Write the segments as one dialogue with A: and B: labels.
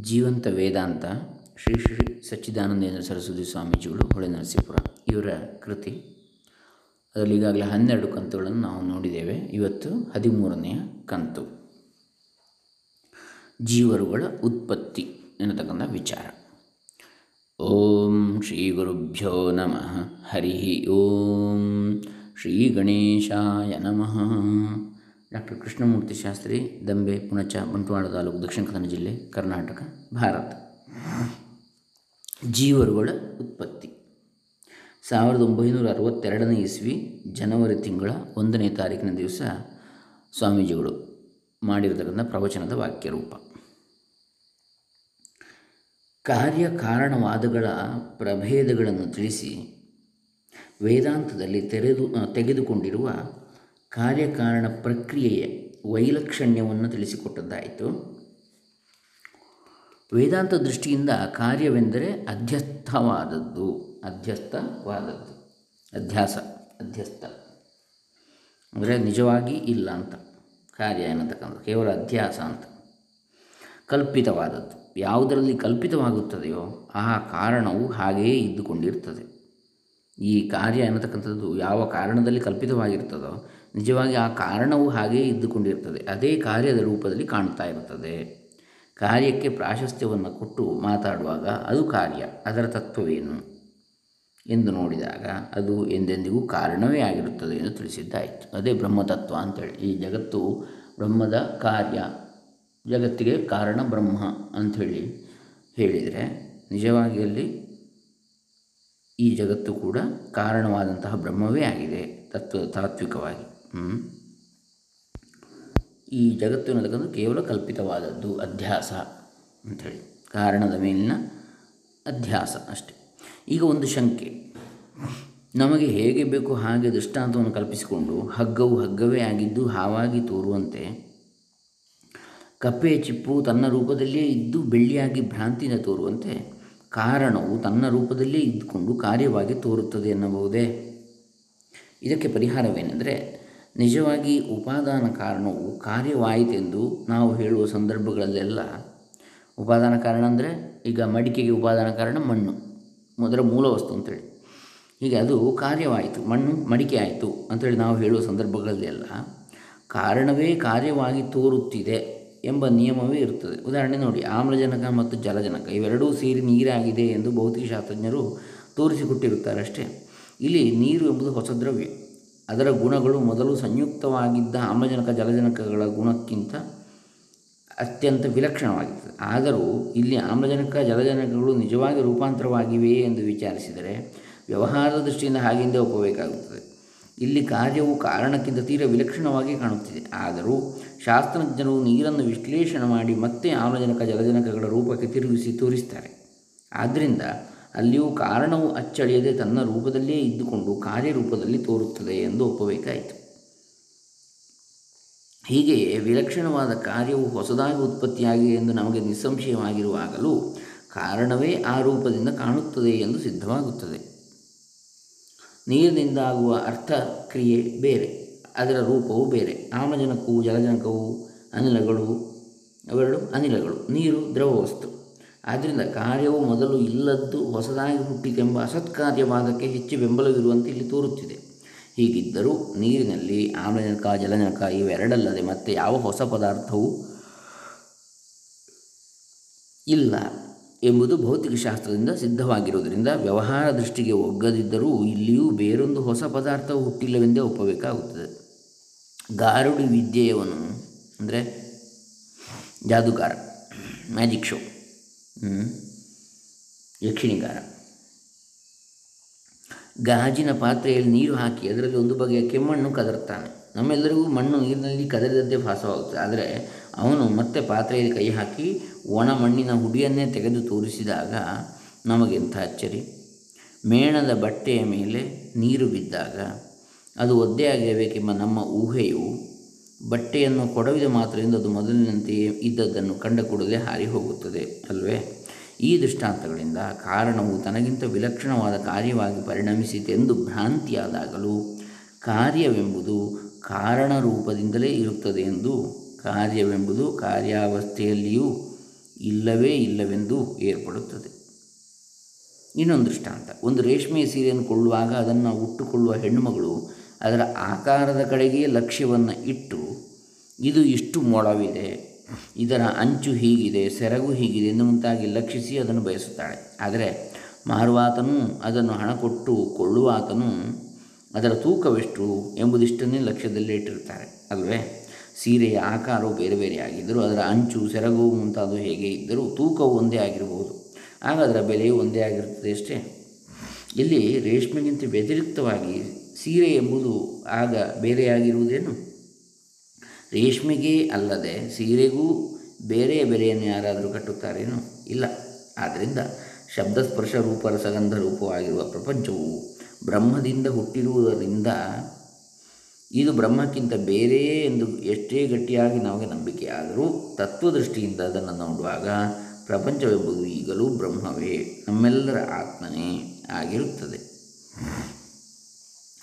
A: ಜೀವಂತ ವೇದಾಂತ ಶ್ರೀ ಶ್ರೀ ಸಚ್ಚಿದಾನಂದೇಂದ್ರ ಸರಸ್ವತಿ ಸ್ವಾಮೀಜಿಗಳು ಹೊಳೆ ನರಸೀಪುರ ಇವರ ಕೃತಿ. ಅದರಲ್ಲಿ ಈಗಾಗಲೇ ಹನ್ನೆರಡು ಕಂತುಗಳನ್ನು ನಾವು ನೋಡಿದ್ದೇವೆ. ಇವತ್ತು ಹದಿಮೂರನೆಯ ಕಂತು. ಜೀವರುಗಳ ಉತ್ಪತ್ತಿ ಎನ್ನತಕ್ಕಂಥ ವಿಚಾರ. ಓಂ ಶ್ರೀ ಗುರುಭ್ಯೋ ನಮಃ. ಹರಿ ಓಂ ಶ್ರೀ ಗಣೇಶಾಯ ನಮಃ. ಡಾಕ್ಟರ್ ಕೃಷ್ಣಮೂರ್ತಿ ಶಾಸ್ತ್ರಿ, ದಂಬೆ, ಪುಣಚ, ಬಂಟ್ವಾಳ ತಾಲೂಕು, ದಕ್ಷಿಣ ಕನ್ನಡ ಜಿಲ್ಲೆ, ಕರ್ನಾಟಕ, ಭಾರತ. ಜೀವರುಗಳ ಉತ್ಪತ್ತಿ. ಸಾವಿರದ ಒಂಬೈನೂರ ಅರವತ್ತೆರಡನೇ ಇಸ್ವಿ, ಜನವರಿ ತಿಂಗಳ ಒಂದನೇ ತಾರೀಕಿನ ದಿವಸ ಸ್ವಾಮೀಜಿಗಳು ಮಾಡಿರತಕ್ಕಂಥ ಪ್ರವಚನದ ವಾಕ್ಯರೂಪ. ಕಾರ್ಯಕಾರಣವಾದಗಳ ಪ್ರಭೇದಗಳನ್ನು ತಿಳಿಸಿ ವೇದಾಂತದಲ್ಲಿ ತೆರೆದು, ತೆಗೆದುಕೊಂಡಿರುವ ಕಾರ್ಯಕಾರಣ ಪ್ರಕ್ರಿಯೆಯ ವೈಲಕ್ಷಣ್ಯವನ್ನು ತಿಳಿಸಿಕೊಟ್ಟದ್ದಾಯಿತು. ವೇದಾಂತ ದೃಷ್ಟಿಯಿಂದ ಕಾರ್ಯವೆಂದರೆ ಅಧ್ಯಸ್ಥವಾದದ್ದು. ಅಧ್ಯಸ್ಥವಾದದ್ದು. ಅಧ್ಯಾಸ, ಅಧ್ಯಸ್ಥ. ಅಂದರೆ ನಿಜವಾಗಿ ಇಲ್ಲ ಅಂತ. ಕಾರ್ಯ ಎನ್ನತಕ್ಕಂಥ ಕೇವಲ ಅಧ್ಯಾಸ ಅಂತ. ಕಲ್ಪಿತವಾದದ್ದು. ಯಾವುದರಲ್ಲಿ ಕಲ್ಪಿತವಾಗುತ್ತದೆಯೋ ಆ ಕಾರಣವು ಹಾಗೆಯೇ ಇದ್ದುಕೊಂಡಿರ್ತದೆ. ಈ ಕಾರ್ಯ ಎನ್ನತಕ್ಕಂಥದ್ದು ಯಾವ ಕಾರಣದಲ್ಲಿ ಕಲ್ಪಿತವಾಗಿರ್ತದೋ ನಿಜವಾಗಿ ಆ ಕಾರಣವು ಹಾಗೆಯೇ ಇದ್ದುಕೊಂಡಿರ್ತದೆ. ಅದೇ ಕಾರ್ಯದ ರೂಪದಲ್ಲಿ ಕಾಣ್ತಾ ಇರುತ್ತದೆ. ಕಾರ್ಯಕ್ಕೆ ಪ್ರಾಶಸ್ತ್ಯವನ್ನು ಕೊಟ್ಟು ಮಾತಾಡುವಾಗ ಅದು ಕಾರ್ಯ, ಅದರ ತತ್ವವೇನು ಎಂದು ನೋಡಿದಾಗ ಅದು ಎಂದೆಂದಿಗೂ ಕಾರಣವೇ ಆಗಿರುತ್ತದೆ ಎಂದು ತಿಳಿಸಿದ್ದಾಯಿತು. ಅದೇ ಬ್ರಹ್ಮತತ್ವ ಅಂತೇಳಿ. ಈ ಜಗತ್ತು ಬ್ರಹ್ಮದ ಕಾರ್ಯ, ಜಗತ್ತಿಗೆ ಕಾರಣ ಬ್ರಹ್ಮ ಅಂಥೇಳಿ ಹೇಳಿದರೆ ನಿಜವಾಗಿ ಅಲ್ಲಿ ಈ ಜಗತ್ತು ಕೂಡ ಕಾರಣವಾದಂತಹ ಬ್ರಹ್ಮವೇ ಆಗಿದೆ ತತ್ವ ತಾತ್ವಿಕವಾಗಿ. ಈ ಜಗತ್ತು ಅನ್ನತಕ್ಕಂಥ ಕೇವಲ ಕಲ್ಪಿತವಾದದ್ದು ಅಧ್ಯಾಸ ಅಂಥೇಳಿ ಕಾರಣದ ಮೇಲಿನ ಅಧ್ಯಾಸ ಅಷ್ಟೆ. ಈಗ ಒಂದು ಶಂಕೆ. ನಮಗೆ ಹೇಗೆ ಬೇಕು ಹಾಗೆ ದೃಷ್ಟಾಂತವನ್ನು ಕಲ್ಪಿಸಿಕೊಂಡು ಹಗ್ಗವು ಹಗ್ಗವೇ ಆಗಿದ್ದು ಹಾವಾಗಿ ತೋರುವಂತೆ ಕಪ್ಪೆ ಚಿಪ್ಪು ತನ್ನ ರೂಪದಲ್ಲಿಯೇ ಇದ್ದು ಬೆಳ್ಳಿಯಾಗಿ ಭ್ರಾಂತಿನ ತೋರುವಂತೆ ಕಾರಣವು ತನ್ನ ರೂಪದಲ್ಲೇ ಇದ್ದುಕೊಂಡು ಕಾರ್ಯವಾಗಿ ತೋರುತ್ತದೆ ಎನ್ನಬಹುದೇ? ಇದಕ್ಕೆ ಪರಿಹಾರವೇನೆಂದರೆ ನಿಜವಾಗಿ ಉಪಾದಾನ ಕಾರಣವು ಕಾರ್ಯವಾಯಿತೆಂದು ನಾವು ಹೇಳುವ ಸಂದರ್ಭಗಳಲ್ಲೆಲ್ಲ ಉಪಾದಾನ ಕಾರಣ ಅಂದರೆ ಈಗ ಮಡಿಕೆಗೆ ಉಪಾದಾನ ಕಾರಣ ಮಣ್ಣು. ಮೊದಲ ಮೂಲ ವಸ್ತು ಅಂತೇಳಿ. ಹೀಗೆ ಅದು ಕಾರ್ಯವಾಯಿತು, ಮಣ್ಣು ಮಡಿಕೆ ಆಯಿತು ಅಂತೇಳಿ ನಾವು ಹೇಳುವ ಸಂದರ್ಭಗಳಲ್ಲೆಲ್ಲ ಕಾರಣವೇ ಕಾರ್ಯವಾಗಿ ತೋರುತ್ತಿದೆ ಎಂಬ ನಿಯಮವೇ ಇರುತ್ತದೆ. ಉದಾಹರಣೆ ನೋಡಿ, ಆಮ್ಲಜನಕ ಮತ್ತು ಜಲಜನಕ ಇವೆರಡೂ ಸೇರಿ ನೀರಾಗಿದೆ ಎಂದು ಭೌತಿಕ ಶಾಸ್ತ್ರಜ್ಞರು ತೋರಿಸಿಕೊಟ್ಟಿರುತ್ತಾರೆ ಅಷ್ಟೇ ಇಲ್ಲಿ ನೀರು ಎಂಬುದು ಹೊಸ ದ್ರವ್ಯ ಅದರ ಗುಣಗಳು ಮೊದಲು ಸಂಯುಕ್ತವಾಗಿದ್ದ ಆಮ್ಲಜನಕ, ಜಲಜನಕಗಳ ಗುಣಕ್ಕಿಂತ ಅತ್ಯಂತ ವಿಲಕ್ಷಣವಾಗಿತ್ತು. ಆದರೂ ಇಲ್ಲಿ ಆಮ್ಲಜನಕ, ಜಲಜನಕಗಳು ನಿಜವಾಗಿ ರೂಪಾಂತರವಾಗಿವೆಯೇ ಎಂದು ವಿಚಾರಿಸಿದರೆ ವ್ಯವಹಾರದ ದೃಷ್ಟಿಯಿಂದ ಹಾಗೆಂದೇ ಒಪ್ಪಬೇಕಾಗುತ್ತದೆ ಇಲ್ಲಿ ಕಾರ್ಯವು ಕಾರಣಕ್ಕಿಂತ ತೀರ ವಿಲಕ್ಷಣವಾಗಿ ಕಾಣುತ್ತಿದೆ. ಆದರೂ ಶಾಸ್ತ್ರಜ್ಞರು ನೀರನ್ನು ವಿಶ್ಲೇಷಣೆ ಮಾಡಿ ಮತ್ತೆ ಆಮ್ಲಜನಕ, ಜಲಜನಕಗಳ ರೂಪಕ್ಕೆ ತಿರುಗಿಸಿ ತೋರಿಸ್ತಾರೆ. ಆದ್ದರಿಂದ ಅಲ್ಲಿಯೂ ಕಾರಣವು ಅಚ್ಚಳಿಯದೆ ತನ್ನ ರೂಪದಲ್ಲೇ ಇದ್ದುಕೊಂಡು ಕಾರ್ಯರೂಪದಲ್ಲಿ ತೋರುತ್ತದೆ ಎಂದು ಒಪ್ಪಬೇಕಾಯಿತು. ಹೀಗೆಯೇ ವಿಲಕ್ಷಣವಾದ ಕಾರ್ಯವು ಹೊಸದಾಗಿ ಉತ್ಪತ್ತಿಯಾಗಿದೆ ಎಂದು ನಮಗೆ ನಿಸ್ಸಂಶಯವಾಗಿರುವಾಗಲೂ ಕಾರಣವೇ ಆ ರೂಪದಿಂದ ಕಾಣುತ್ತದೆ ಎಂದು ಸಿದ್ಧವಾಗುತ್ತದೆ. ನೀರಿನಿಂದಾಗುವ ಅರ್ಥ ಕ್ರಿಯೆ ಬೇರೆ, ಅದರ ರೂಪವು ಬೇರೆ. ಆಮಜನಕವು ಜಲಜನಕವು, ಅನಿಲಗಳು, ಅವೆರಡು ಅನಿಲಗಳು, ನೀರು ದ್ರವ ವಸ್ತು ಆದ್ದರಿಂದ ಕಾರ್ಯವು ಮೊದಲು ಇಲ್ಲದ್ದು ಹೊಸದಾಗಿ ಹುಟ್ಟಿತೆಂಬ ಅಸತ್ಕಾರ್ಯವಾದಕ್ಕೆ ಹೆಚ್ಚು ಬೆಂಬಲವಿರುವಂತೆ ಇಲ್ಲಿ ತೋರುತ್ತಿದೆ. ಹೀಗಿದ್ದರೂ ನೀರಿನಲ್ಲಿ ಆಮ್ಲಜನಕ, ಜಲಜನಕ ಇವೆರಡಲ್ಲದೆ ಮತ್ತೆ ಯಾವ ಹೊಸ ಪದಾರ್ಥವೂ ಇಲ್ಲ ಎಂಬುದು ಭೌತಿಕ ಶಾಸ್ತ್ರದಿಂದ ಸಿದ್ಧವಾಗಿರುವುದರಿಂದ ವ್ಯವಹಾರ ದೃಷ್ಟಿಗೆ ಒಗ್ಗದಿದ್ದರೂ ಇಲ್ಲಿಯೂ ಬೇರೊಂದು ಹೊಸ ಪದಾರ್ಥವು ಹುಟ್ಟಿಲ್ಲವೆಂದೇ ಒಪ್ಪಬೇಕಾಗುತ್ತದೆ. ಗಾರುಡಿ ವಿದ್ಯೆಯವನು, ಅಂದರೆ ಜಾದುಗಾರ, ಮ್ಯಾಜಿಕ್ ಶೋ. ಯಕ್ಷಿಣಿಗಾರ ಗಾಜಿನ ಪಾತ್ರೆಯಲ್ಲಿ ನೀರು ಹಾಕಿ ಅದರಲ್ಲಿ ಒಂದು ಬಗೆಯ ಕೆಮ್ಮಣ್ಣು ಕದರ್ತಾನೆ ನಮ್ಮೆಲ್ಲರಿಗೂ ಮಣ್ಣು ನೀರಿನಲ್ಲಿ ಕದರಿದಂತೆ ಭಾಸವಾಗುತ್ತೆ ಆದರೆ ಅವನು ಮತ್ತೆ ಪಾತ್ರೆಯಲ್ಲಿ ಕೈ ಹಾಕಿ ಒಣ ಮಣ್ಣಿನ ಹುಡಿಯನ್ನೇ ತೆಗೆದು ತೋರಿಸಿದಾಗ ನಮಗೆಂಥ ಅಚ್ಚರಿ? ಮೇಣದ ಬಟ್ಟೆಯ ಮೇಲೆ ನೀರು ಬಿದ್ದಾಗ ಅದು ಒದ್ದೆಯಾಗಿರಬೇಕೆಂಬ ನಮ್ಮ ಊಹೆಯು ಬಟ್ಟೆಯನ್ನು ಕೊಡವಿದ ಮಾತ್ರದಿಂದ ಅದು ಮೊದಲಿನಂತೆಯೇ ಇದ್ದದ್ದನ್ನು ಕಂಡ ಕೂಡಲೇ ಹಾರಿ ಹೋಗುತ್ತದೆ, ಅಲ್ವೇ? ಈ ದೃಷ್ಟಾಂತಗಳಿಂದ ಕಾರಣವು ತನಗಿಂತ ವಿಲಕ್ಷಣವಾದ ಕಾರ್ಯವಾಗಿ ಪರಿಣಮಿಸಿತೆಂದು ಭ್ರಾಂತಿಯಾದಾಗಲೂ ಕಾರ್ಯವೆಂಬುದು ಕಾರಣ ರೂಪದಿಂದಲೇ ಇರುತ್ತದೆ ಎಂದು ಕಾರ್ಯವೆಂಬುದು ಕಾರ್ಯಾವಸ್ಥೆಯಲ್ಲಿಯೂ ಇಲ್ಲವೇ ಇಲ್ಲವೆಂದು ಏರ್ಪಡುತ್ತದೆ. ಇನ್ನೊಂದು ದೃಷ್ಟಾಂತ, ಒಂದು ರೇಷ್ಮೆಯ ಸೀರೆಯನ್ನು ಕೊಳ್ಳುವಾಗ ಅದನ್ನು ಉಟ್ಟುಕೊಳ್ಳುವ ಹೆಣ್ಣುಮಗಳು ಅದರ ಆಕಾರದ ಕಡೆಗೆ ಲಕ್ಷ್ಯವನ್ನು ಇಟ್ಟು ಇದು ಇಷ್ಟು ಮೊಳವಿದೆ ಇದರ ಅಂಚು ಹೀಗಿದೆ, ಸೆರಗು ಹೀಗಿದೆ ಎಂದು ಮುಂತಾಗಿ ಲಕ್ಷಿಸಿ ಅದನ್ನು ಬಯಸುತ್ತಾಳೆ. ಆದರೆ ಮಾರುವಾತನು ಅದನ್ನು ಹಣ ಕೊಟ್ಟು ಕೊಳ್ಳುವಾತನು ಅದರ ತೂಕವೆಷ್ಟು ಎಂಬುದಿಷ್ಟನ್ನೇ ಲಕ್ಷ್ಯದಲ್ಲಿ ಇಟ್ಟಿರ್ತಾರೆ ಅಲ್ವೇ ಸೀರೆಯ ಆಕಾರವು ಬೇರೆ ಬೇರೆ ಆಗಿದ್ದರೂ ಅದರ ಅಂಚು, ಸೆರಗು ಮುಂತಾದವು ಹೇಗೆ ಇದ್ದರೂ ತೂಕವು ಒಂದೇ ಆಗಿರಬಹುದು. ಆಗ ಅದರ ಬೆಲೆಯು ಒಂದೇ ಆಗಿರುತ್ತದೆ ಅಷ್ಟೇ. ಇಲ್ಲಿ ರೇಷ್ಮೆಗಿಂತ ವ್ಯತಿರಿಕ್ತವಾಗಿ ಸೀರೆ ಎಂಬುದು ಆಗ ಬೇರೆಯಾಗಿರುವುದೇನು? ರೇಷ್ಮೆಗೆ ಅಲ್ಲದೆ ಸೀರೆಗೂ ಬೇರೆ ಬೆಲೆಯನ್ನು ಯಾರಾದರೂ ಕಟ್ಟುತ್ತಾರೇನು? ಇಲ್ಲ. ಆದ್ದರಿಂದ ಶಬ್ದಸ್ಪರ್ಶ ರೂಪರಸಗಂಧ ರೂಪವಾಗಿರುವ ಪ್ರಪಂಚವು ಬ್ರಹ್ಮದಿಂದ ಹುಟ್ಟಿರುವುದರಿಂದ ಇದು ಬ್ರಹ್ಮಕ್ಕಿಂತ ಬೇರೆಯೇ ಎಂದು ಎಷ್ಟೇ ಗಟ್ಟಿಯಾಗಿ ನಮಗೆ ನಂಬಿಕೆ ಆದರೂ ತತ್ವದೃಷ್ಟಿಯಿಂದ ಅದನ್ನು ನೋಡುವಾಗ ಪ್ರಪಂಚವೆಂಬುದು ಈಗಲೂ ಬ್ರಹ್ಮವೇ. ನಮ್ಮೆಲ್ಲರ ಆತ್ಮನೇ ಆಗಿರುತ್ತದೆ.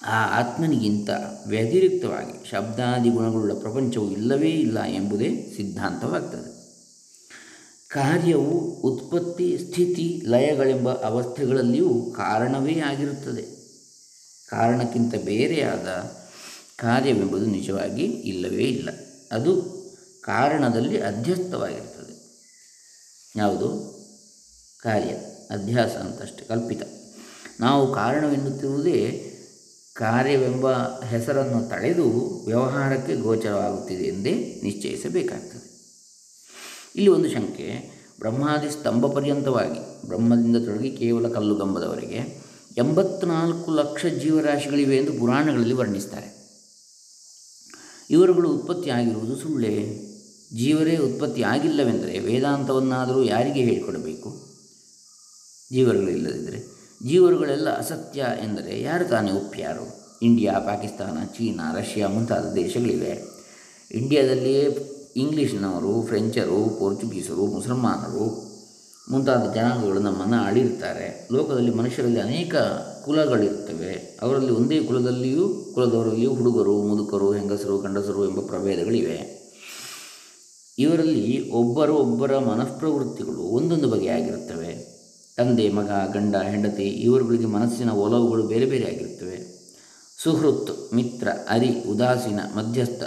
A: ಆ ಆತ್ಮನಿಗಿಂತ ವ್ಯತಿರಿಕ್ತವಾಗಿ ಶಬ್ದಾದಿ ಗುಣಗಳುಳ್ಳ ಪ್ರಪಂಚವು ಇಲ್ಲವೇ ಇಲ್ಲ ಎಂಬುದೇ ಸಿದ್ಧಾಂತವಾಗ್ತದೆ. ಕಾರ್ಯವು ಉತ್ಪತ್ತಿ, ಸ್ಥಿತಿ, ಲಯಗಳೆಂಬ ಅವಸ್ಥೆಗಳಲ್ಲಿಯೂ ಕಾರಣವೇ ಆಗಿರುತ್ತದೆ. ಕಾರಣಕ್ಕಿಂತ ಬೇರೆಯಾದ ಕಾರ್ಯವೆಂಬುದು ನಿಜವಾಗಿ ಇಲ್ಲವೇ ಇಲ್ಲ. ಅದು ಕಾರಣದಲ್ಲಿ ಅಧ್ಯಸ್ಥವಾಗಿರ್ತದೆ ಯಾವುದು? ಕಾರ್ಯ ಅಧ್ಯಾಸ ಅಂತಷ್ಟೇ ಕಲ್ಪಿತ. ನಾವು ಕಾರಣವೆನ್ನುತ್ತಿರುವುದೇ ಕಾರ್ಯವೆಂಬ ಹೆಸರನ್ನು ತಳೆದು ವ್ಯವಹಾರಕ್ಕೆ ಗೋಚರವಾಗುತ್ತಿದೆ ಎಂದೇ ನಿಶ್ಚಯಿಸಬೇಕಾಗ್ತದೆ. ಇಲ್ಲಿ ಒಂದು ಶಂಕೆ, ಬ್ರಹ್ಮಾದಿ ಸ್ತಂಭ ಪರ್ಯಂತವಾಗಿ, ಬ್ರಹ್ಮದಿಂದ ತೊಡಗಿ ಕೇವಲ ಕಲ್ಲುಗಂಬದವರೆಗೆ ಎಂಬತ್ನಾಲ್ಕು ಲಕ್ಷ ಜೀವರಾಶಿಗಳಿವೆ ಎಂದು ಪುರಾಣಗಳಲ್ಲಿ ವರ್ಣಿಸ್ತಾರೆ. ಇವರುಗಳು ಉತ್ಪತ್ತಿಯಾಗಿರುವುದು ಸುಳ್ಳೇ? ಜೀವರೇ ಉತ್ಪತ್ತಿ ಆಗಿಲ್ಲವೆಂದರೆ ವೇದಾಂತವನ್ನಾದರೂ ಯಾರಿಗೆ ಹೇಳಿಕೊಡಬೇಕು? ಜೀವರುಗಳಿಲ್ಲದಿದ್ದರೆ. ಜೀವರುಗಳೆಲ್ಲ ಅಸತ್ಯ ಎಂದರೆ ಯಾರು ತಾನೇ ಒಪ್ಪ್ಯಾರು? ಇಂಡಿಯಾ, ಪಾಕಿಸ್ತಾನ, ಚೀನಾ, ರಷ್ಯಾ ಮುಂತಾದ ದೇಶಗಳಿವೆ. ಇಂಡಿಯಾದಲ್ಲಿಯೇ ಇಂಗ್ಲೀಷ್ನವರು, ಫ್ರೆಂಚರು, ಪೋರ್ಚುಗೀಸರು, ಮುಸಲ್ಮಾನರು ಮುಂತಾದ ಜನಾಂಗಗಳು ನಮ್ಮನ್ನು ಆಳಿರ್ತಾರೆ ಲೋಕದಲ್ಲಿ ಮನುಷ್ಯರಲ್ಲಿ ಅನೇಕ ಕುಲಗಳಿರ್ತವೆ ಅವರಲ್ಲಿ ಒಂದೇ ಕುಲದಲ್ಲಿಯೂ, ಕುಲದವರಲ್ಲಿಯೂ ಹುಡುಗರು, ಮುದುಕರು, ಹೆಂಗಸರು, ಗಂಡಸರು ಎಂಬ ಪ್ರಭೇದಗಳಿವೆ. ಇವರಲ್ಲಿ ಒಬ್ಬರು ಒಬ್ಬರ ಮನಃಪ್ರವೃತ್ತಿಗಳು ಒಂದೊಂದು ಬಗೆಯಾಗಿರುತ್ತವೆ. ತಂದೆ, ಮಗ, ಗಂಡ, ಹೆಂಡತಿ ಇವರುಗಳಿಗೆ ಮನಸ್ಸಿನ ಒಲವುಗಳು ಬೇರೆ ಬೇರೆ ಆಗಿರುತ್ತವೆ. ಸುಹೃತ್ ಮಿತ್ರ, ಅರಿ, ಉದಾಸೀನ, ಮಧ್ಯಸ್ಥ,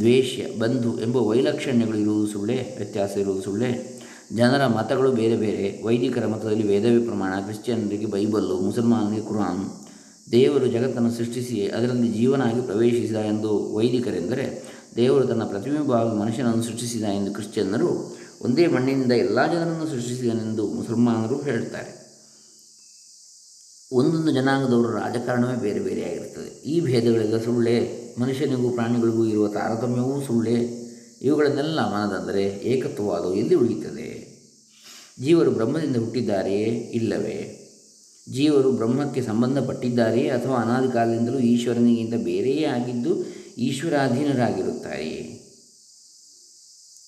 A: ದ್ವೇಷ್ಯ, ಬಂಧು ಎಂಬ ವೈಲಕ್ಷಣ್ಯಗಳು ಇರುವುದು ಸುಳ್ಳೆ, ವ್ಯತ್ಯಾಸ ಇರುವುದು ಸುಳ್ಳೆ. ಜನರ ಮತಗಳು ಬೇರೆ ಬೇರೆ. ವೈದಿಕರ ಮತದಲ್ಲಿ ವೇದವೇ ಪ್ರಮಾಣ. ಕ್ರಿಶ್ಚಿಯನ್ರಿಗೆ ಬೈಬಲ್ಲು, ಮುಸಲ್ಮಾನರಿಗೆ ಕುರಾನ್. ದೇವರು ಜಗತ್ತನ್ನು ಸೃಷ್ಟಿಸಿ ಅದರಲ್ಲಿ ಜೀವನಾಗಿ ಪ್ರವೇಶಿಸಿದ ಎಂದು ವೈದಿಕರೆಂದರೆ, ದೇವರು ತನ್ನ ಪ್ರತಿಬಿಂಬವಾಗಿ ಮನುಷ್ಯನನ್ನು ಸೃಷ್ಟಿಸಿದ ಎಂದು ಕ್ರಿಶ್ಚಿಯನ್ನರು ಒಂದೇ ಮಣ್ಣಿನಿಂದ ಎಲ್ಲ ಜನರನ್ನು ಸೃಷ್ಟಿಸಿದನೆಂದು ಮುಸಲ್ಮಾನರು ಹೇಳ್ತಾರೆ. ಒಂದೊಂದು ಜನಾಂಗದವರ ರಾಜಕಾರಣವೇ ಬೇರೆ ಬೇರೆಯಾಗಿರುತ್ತದೆ ಈ ಭೇದಗಳೆಲ್ಲ ಸುಳ್ಳೇ, ಮನುಷ್ಯನಿಗೂ ಪ್ರಾಣಿಗಳಿಗೂ ಇರುವ ತಾರತಮ್ಯವೂ ಸುಳ್ಳೇ. ಇವುಗಳನ್ನೆಲ್ಲ ಮನದಂದರೆ ಏಕತ್ವವಾದವು ಎಲ್ಲಿ ಉಳಿಯುತ್ತದೆ? ಜೀವರು ಬ್ರಹ್ಮದಿಂದ ಹುಟ್ಟಿದ್ದಾರೆಯೇ ಇಲ್ಲವೇ? ಜೀವರು ಬ್ರಹ್ಮಕ್ಕೆ ಸಂಬಂಧಪಟ್ಟಿದ್ದಾರೆಯೇ ಅಥವಾ ಅನಾದಿ ಕಾಲದಿಂದಲೂ ಈಶ್ವರನಿಗಿಂತ ಬೇರೆಯೇ ಆಗಿದ್ದು ಈಶ್ವರಾಧೀನರಾಗಿರುತ್ತಾರೆಯೇ?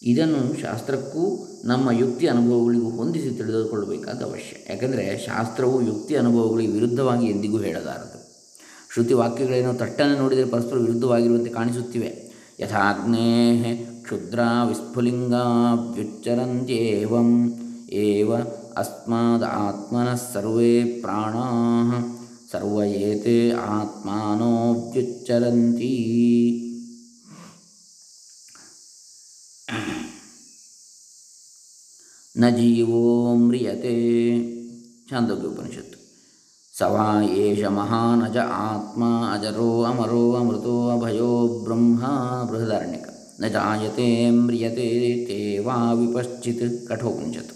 A: ಇದನ್ನು ಶಾಸ್ತ್ರಕ್ಕೂ ನಮ್ಮ ಯುಕ್ತಿ ಅನುಭವಗಳಿಗೂ ಹೊಂದಿಸಿ ತಿಳಿದುಕೊಳ್ಳಬೇಕಾದ ಅವಶ್ಯ. ಯಾಕೆಂದರೆ ಶಾಸ್ತ್ರವು ಯುಕ್ತಿ ಅನುಭವಗಳಿಗೆ ವಿರುದ್ಧವಾಗಿ ಎಂದಿಗೂ ಹೇಳಲಾರದು. ಶ್ರುತಿ ವಾಕ್ಯಗಳೇನೋ ತಟ್ಟನೆ ನೋಡಿದರೆ ಪರಸ್ಪರ ವಿರುದ್ಧವಾಗಿರುವಂತೆ ಕಾಣಿಸುತ್ತಿವೆ. ಯಥಾಗ್ನೇ ಕ್ಷುದ್ರ ವಿಸ್ಫುಲಿಂಗಾಭ್ಯುಚ್ಚರಂತ್ಯೇವಂ ಏವ ಅಸ್ಮಾದಾತ್ಮನಃ ಸರ್ವೇ ಪ್ರಾಣ ಸರ್ವ ಏತೆ ನ ಜೀವೋ ಮ್ರಿಯತೆ. ಛಾಂದೋಗ್ಯ ಉಪನಿಷತ್ತು. ಸವಾ ಏಷ ಮಹಾನಜ ಆತ್ಮ ಅಜರೋ ಅಮರೋ ಅಮೃತೋ ಅಭಯೋ ಬ್ರಹ್ಮ ಬೃಹದಾರಣ್ಯಕ. ನ ಜಾಯತೆ ಮ್ರಿಯತೆ ತೇವಾ ವಿಪಶ್ಚಿತ್ ಕಠೋಪನಿಷತ್ತು.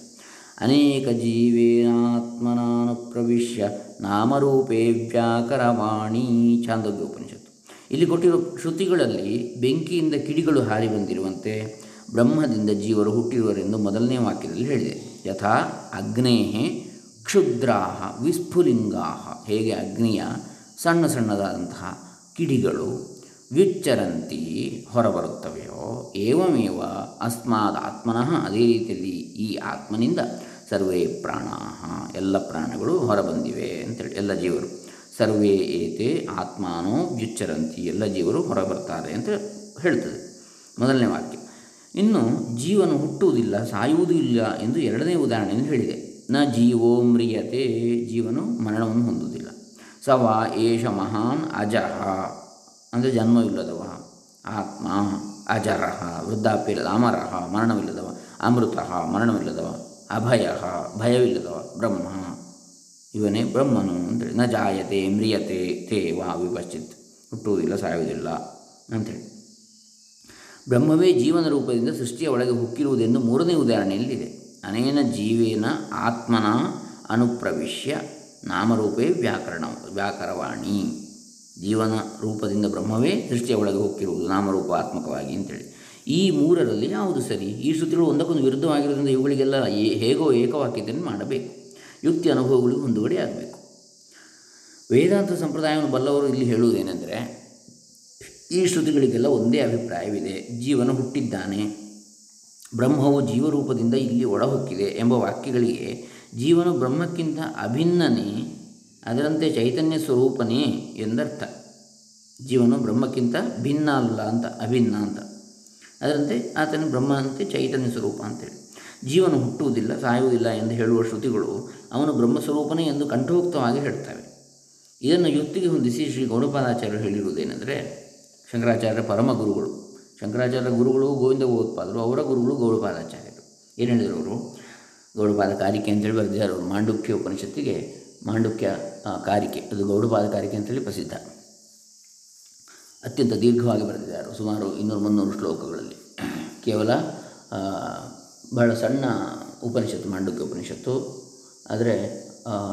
A: ಅನೇಕ ಜೀವೇನಾತ್ಮನಾನು ಪ್ರವಿಶ್ಯ ನಾಮರೂಪೇ ವ್ಯಾಕರವಾಣಿ ಛಾಂದೋಗ್ಯ ಉಪನಿಷತ್ತು. ಇಲ್ಲಿ ಕೊಟ್ಟಿರೋ ಶ್ರುತಿಗಳಲ್ಲಿ ಬೆಂಕಿಯಿಂದ ಕಿಡಿಗಳು ಹಾರಿ ಬಂದಿರುವಂತೆ ಬ್ರಹ್ಮದಿಂದ ಜೀವರು ಹುಟ್ಟಿರುವರೆಂದು ಮೊದಲನೇ ವಾಕ್ಯದಲ್ಲಿ ಹೇಳಿದೆ. ಯಥಾ ಅಗ್ನೇ ಕ್ಷುದ್ರಾಹ ವಿಸ್ಫುಲಿಂಗಾಹ. ಹೇಗೆ ಅಗ್ನಿಯ ಸಣ್ಣ ಸಣ್ಣದಾದಂತಹ ಕಿಡಿಗಳು ವ್ಯುಚ್ಚರಂತಿ ಹೊರಬರುತ್ತವೆಯೋ, ಏವಮೇವ ಅಸ್ಮಾದ ಆತ್ಮನಃ ಅದೇ ರೀತಿಯಲ್ಲಿ ಈ ಆತ್ಮನಿಂದ ಸರ್ವೇ ಪ್ರಾಣ ಎಲ್ಲ ಪ್ರಾಣಗಳು ಹೊರಬಂದಿವೆ ಅಂತೇಳಿ, ಎಲ್ಲ ಜೀವರು. ಸರ್ವೇ ಏತೆ ಆತ್ಮಾನೋ ವ್ಯುಚ್ಚರಂತಿ, ಎಲ್ಲ ಜೀವರು ಹೊರಬರ್ತಾರೆ ಅಂತ ಹೇಳ್ತದೆ. ಮೊದಲನೇ ವಾಕ್ಯ. ಇನ್ನು ಜೀವನು ಹುಟ್ಟುವುದಿಲ್ಲ, ಸಾಯುವುದೂ ಇಲ್ಲ ಎಂದು ಎರಡನೇ ಉದಾಹರಣೆಯನ್ನು ಹೇಳಿದೆ. ನ ಜೀವೋ ಮ್ರಿಯತೆ, ಜೀವನು ಮರಣವನ್ನು ಹೊಂದುವುದಿಲ್ಲ. ಸವಾ ಏಷ ಮಹಾನ್ ಅಜಃ ಅಂದರೆ ಜನ್ಮವಿಲ್ಲದವ ಆತ್ಮ ಅಜರಹ ವೃದ್ಧಾಪ್ಯವಿಲ್ಲದ ಅಮರಹ, ಮರಣವಿಲ್ಲದವ, ಅಮೃತಃ ಮರಣವಿಲ್ಲದವ, ಅಭಯ ಭಯವಿಲ್ಲದವ, ಬ್ರಹ್ಮ ಇವನೇ ಬ್ರಹ್ಮನು ಅಂತೇಳಿ ನ ಜಾಯತೆ ಮ್ರಿಯತೆ ತೇ ವಾ ವಿಪಶ್ಚಿತ್, ಹುಟ್ಟುವುದಿಲ್ಲ, ಸಾಯುವುದಿಲ್ಲ ಅಂಥೇಳಿ ಬ್ರಹ್ಮವೇ ಜೀವನ ರೂಪದಿಂದ ಸೃಷ್ಟಿಯ ಒಳಗೆ ಹುಕ್ಕಿರುವುದೆಂದು ಮೂರನೇ ಉದಾಹರಣೆಯಲ್ಲಿದೆ. ಅನೇನ ಜೀವೇನ ಆತ್ಮನ ಅನುಪ್ರವಿಶ್ಯ ನಾಮರೂಪೇ ವ್ಯಾಕರಣ, ವ್ಯಾಕರವಾಣಿ. ಜೀವನ ರೂಪದಿಂದ ಬ್ರಹ್ಮವೇ ಸೃಷ್ಟಿಯ ಒಳಗೆ ಹೋಗಿರುವುದು ನಾಮರೂಪಾತ್ಮಕವಾಗಿ ಅಂತೇಳಿ. ಈ ಮೂರರಲ್ಲಿ ಯಾವುದು ಸರಿ? ಈ ಶ್ರುತಿಗಳು ಒಂದಕ್ಕೊಂದು ವಿರುದ್ಧವಾಗಿರುವುದರಿಂದ ಇವುಗಳಿಗೆಲ್ಲ ಹೇಗೋ ಏಕವಾಕ್ಯತೆಯನ್ನು ಮಾಡಬೇಕು. ಯುಕ್ತಿ ಅನುಭವಗಳಿಗೂ ಹೊಂದುಗಡೆ ಆಗಬೇಕು ವೇದಾಂತ ಸಂಪ್ರದಾಯವನ್ನು ಬಲ್ಲವರು ಇಲ್ಲಿ ಹೇಳುವುದೇನೆಂದರೆ ಈ ಶ್ರುತಿಗಳಿಗೆಲ್ಲ ಒಂದೇ ಅಭಿಪ್ರಾಯವಿದೆ. ಜೀವನ ಹುಟ್ಟಿದ್ದಾನೆ. ಬ್ರಹ್ಮವು ಜೀವರೂಪದಿಂದ ಇಲ್ಲಿ ಒಳಹೊಕ್ಕಿದೆ ಎಂಬ ವಾಕ್ಯಗಳಿಗೆ ಜೀವನು ಬ್ರಹ್ಮಕ್ಕಿಂತ ಅಭಿನ್ನನೇ, ಅದರಂತೆ ಚೈತನ್ಯ ಸ್ವರೂಪನೇ ಎಂದರ್ಥ. ಜೀವನು ಬ್ರಹ್ಮಕ್ಕಿಂತ ಭಿನ್ನ ಅಲ್ಲ ಅಂತ, ಅಭಿನ್ನ ಅಂತ. ಅದರಂತೆ ಆತನು ಬ್ರಹ್ಮ ಅಂತೆ ಚೈತನ್ಯ ಸ್ವರೂಪ ಅಂತೇಳಿ. ಜೀವನು ಹುಟ್ಟುವುದಿಲ್ಲ, ಸಾಯುವುದಿಲ್ಲ ಎಂದು ಹೇಳುವ ಶ್ರುತಿಗಳು ಅವನು ಬ್ರಹ್ಮಸ್ವರೂಪನೇ ಎಂದು ಕಂಠೋಕ್ತವಾಗಿ ಹೇಳ್ತವೆ. ಇದನ್ನು ಯುಕ್ತಿಗೆ ಹೊಂದಿಸಿ ಶ್ರೀ ಗೌಡಪಾದಾಚಾರ್ಯರು ಹೇಳಿರುವುದೇನೆಂದರೆ ಶಂಕರಾಚಾರ್ಯರ ಪರಮ ಗುರುಗಳು. ಶಂಕರಾಚಾರ್ಯರ ಗುರುಗಳು ಗೋವಿಂದ ಗೋಪಾದರು ಅವರ ಗುರುಗಳು ಗೌಡಪಾದಾಚಾರ್ಯರು. ಏನು ಹೇಳಿದರು ಅವರು? ಗೌಡಪಾದ ಕಾರಿಕೆ ಅಂತೇಳಿ ಬರೆದಿದ್ದಾರೆ ಅವರು. ಮಾಂಡುಕ್ಯ ಉಪನಿಷತ್ತಿಗೆ ಮಾಂಡುಕ್ಯ ಕಾರಿಕೆ. ಅದು ಗೌಡಪಾದ ಕಾರಿಕೆ ಅಂತೇಳಿ ಪ್ರಸಿದ್ಧ. ಅತ್ಯಂತ ದೀರ್ಘವಾಗಿ ಬರೆದಿದ್ದಾರೆ ಸುಮಾರು ಇನ್ನೂರು ಮುನ್ನೂರು ಶ್ಲೋಕಗಳಲ್ಲಿ. ಕೇವಲ ಬಹಳ ಸಣ್ಣ ಉಪನಿಷತ್ತು, ಮಾಂಡುಕ್ಯ ಉಪನಿಷತ್ತು. ಆದರೆ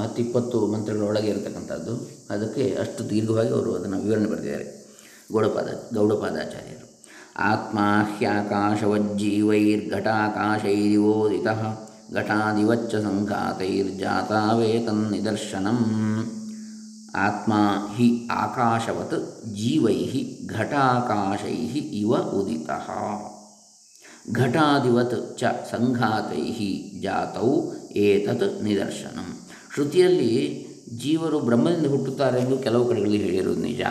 A: ಹತ್ತು ಇಪ್ಪತ್ತು ಮಂತ್ರಗಳ ಒಳಗೆ ಇರತಕ್ಕಂಥದ್ದು. ಅದಕ್ಕೆ ಅಷ್ಟು ದೀರ್ಘವಾಗಿ ಅವರು ಅದನ್ನು ವಿವರಣೆ ಬರೆದಿದ್ದಾರೆ. ಗೌಡಪಾದ, ಗೌಡಪಾದಾಚಾರ್ಯರು. ಆತ್ಮ ಹ್ಯಾಕಾಶವಜ್ಜೀವೈರ್ಘಟಾಕಾಶೈರಿವೋದಿತ ಘಟಾದಿವಚ್ಚ ಸಂಘಾತೈರ್ಜಾತಾವೇತನ್ನಿದರ್ಶನಂ ಆತ್ಮ ಹಿ ಆಕಾಶವತ್ ಜೀವೈ ಘಟಾಕಾಶೈ ಇವ ಉದಿತಃ. ಘಟಾದಿವತ್ ಚ ಸಂಘಾತೈ ಜಾತೌ ಏತತ್ ನಿದರ್ಶನಂ. ಶ್ರುತಿಯಲ್ಲಿ ಜೀವರು ಬ್ರಹ್ಮದಿಂದ ಹುಟ್ಟುತ್ತಾರೆ ಎಂದು ಕೆಲವು ಕಡೆಗಳಲ್ಲಿ ಹೇಳಿರುವುದು ನಿಜ.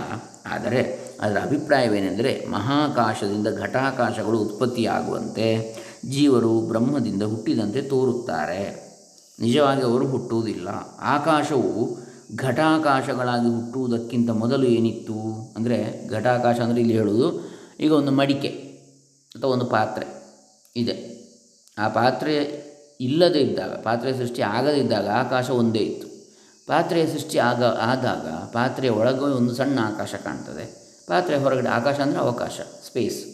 A: ಆದರೆ ಅದರ ಅಭಿಪ್ರಾಯವೇನೆಂದರೆ ಮಹಾಕಾಶದಿಂದ ಘಟಾಕಾಶಗಳು ಉತ್ಪತ್ತಿಯಾಗುವಂತೆ ಜೀವರು ಬ್ರಹ್ಮದಿಂದ ಹುಟ್ಟಿದಂತೆ ತೋರುತ್ತಾರೆ. ನಿಜವಾಗಿ ಅವರು ಹುಟ್ಟುವುದಿಲ್ಲ. ಆಕಾಶವು ಘಟಾಕಾಶಗಳಾಗಿ ಹುಟ್ಟುವುದಕ್ಕಿಂತ ಮೊದಲು ಏನಿತ್ತು? ಅಂದರೆ ಘಟಾಕಾಶ ಅಂದರೆ ಇಲ್ಲಿ ಹೇಳುವುದು ಈಗ ಒಂದು ಮಡಿಕೆ ಅಥವಾ ಒಂದು ಪಾತ್ರೆ ಇದೆ. ಆ ಪಾತ್ರೆ ಇಲ್ಲದೇ ಇದ್ದಾಗ, ಪಾತ್ರೆ ಸೃಷ್ಟಿ ಆಗದಿದ್ದಾಗ ಆಕಾಶ ಒಂದೇ ಇತ್ತು. ಪಾತ್ರೆಯ ಸೃಷ್ಟಿ ಆಗ, ಆದಾಗ ಪಾತ್ರೆಯ ಒಳಗೆ ಒಂದು ಸಣ್ಣ ಆಕಾಶ ಕಾಣ್ತದೆ. ಪಾತ್ರೆ ಹೊರಗಡೆ ಆಕಾಶ ಅಂದರೆ ಅವಕಾಶ ಸ್ಪೇಸ್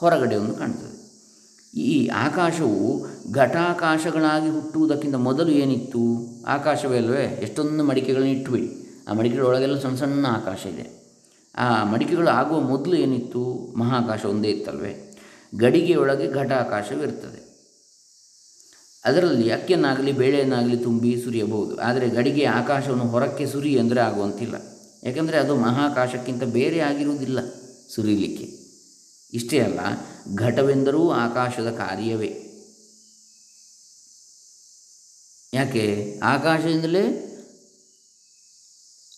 A: ಹೊರಗಡೆ ಒಂದು ಕಾಣ್ತದೆ. ಈ ಆಕಾಶವು ಘಟಾಕಾಶಗಳಾಗಿ ಹುಟ್ಟುವುದಕ್ಕಿಂತ ಮೊದಲು ಏನಿತ್ತು? ಆಕಾಶವೇ ಅಲ್ವೇ? ಎಷ್ಟೊಂದು ಮಡಿಕೆಗಳನ್ನ ಇಟ್ಟುಬಿಡಿ ಆ ಮಡಿಕೆಗಳ ಒಳಗೆಲ್ಲ ಸಣ್ಣ ಸಣ್ಣ ಆಕಾಶ ಇದೆ. ಆ ಮಡಿಕೆಗಳು ಆಗುವ ಮೊದಲು ಏನಿತ್ತು? ಮಹಾಕಾಶ ಒಂದೇ ಇತ್ತಲ್ವೇ? ಗಡಿಗೆಯೊಳಗೆ ಘಟಾಕಾಶವಿರ್ತದೆ ಅದರಲ್ಲಿ ಅಕ್ಕಿಯನ್ನಾಗಲಿ, ಬೇಳೆಯನ್ನಾಗಲಿ ತುಂಬಿ ಸುರಿಯಬಹುದು. ಆದರೆ ಗಡಿಗೆ ಆಕಾಶವನ್ನು ಹೊರಕ್ಕೆ ಸುರಿ ಅಂದರೆ ಆಗುವಂತಿಲ್ಲ. ಯಾಕೆಂದರೆ ಅದು ಮಹಾಕಾಶಕ್ಕಿಂತ ಬೇರೆ ಆಗಿರುವುದಿಲ್ಲ ಸುರಿಲಿಕ್ಕೆ. ಇಷ್ಟೇ ಅಲ್ಲ, ಘಟವೆಂದರೂ ಆಕಾಶದ ಕಾರ್ಯವೇ. ಯಾಕೆ? ಆಕಾಶದಿಂದಲೇ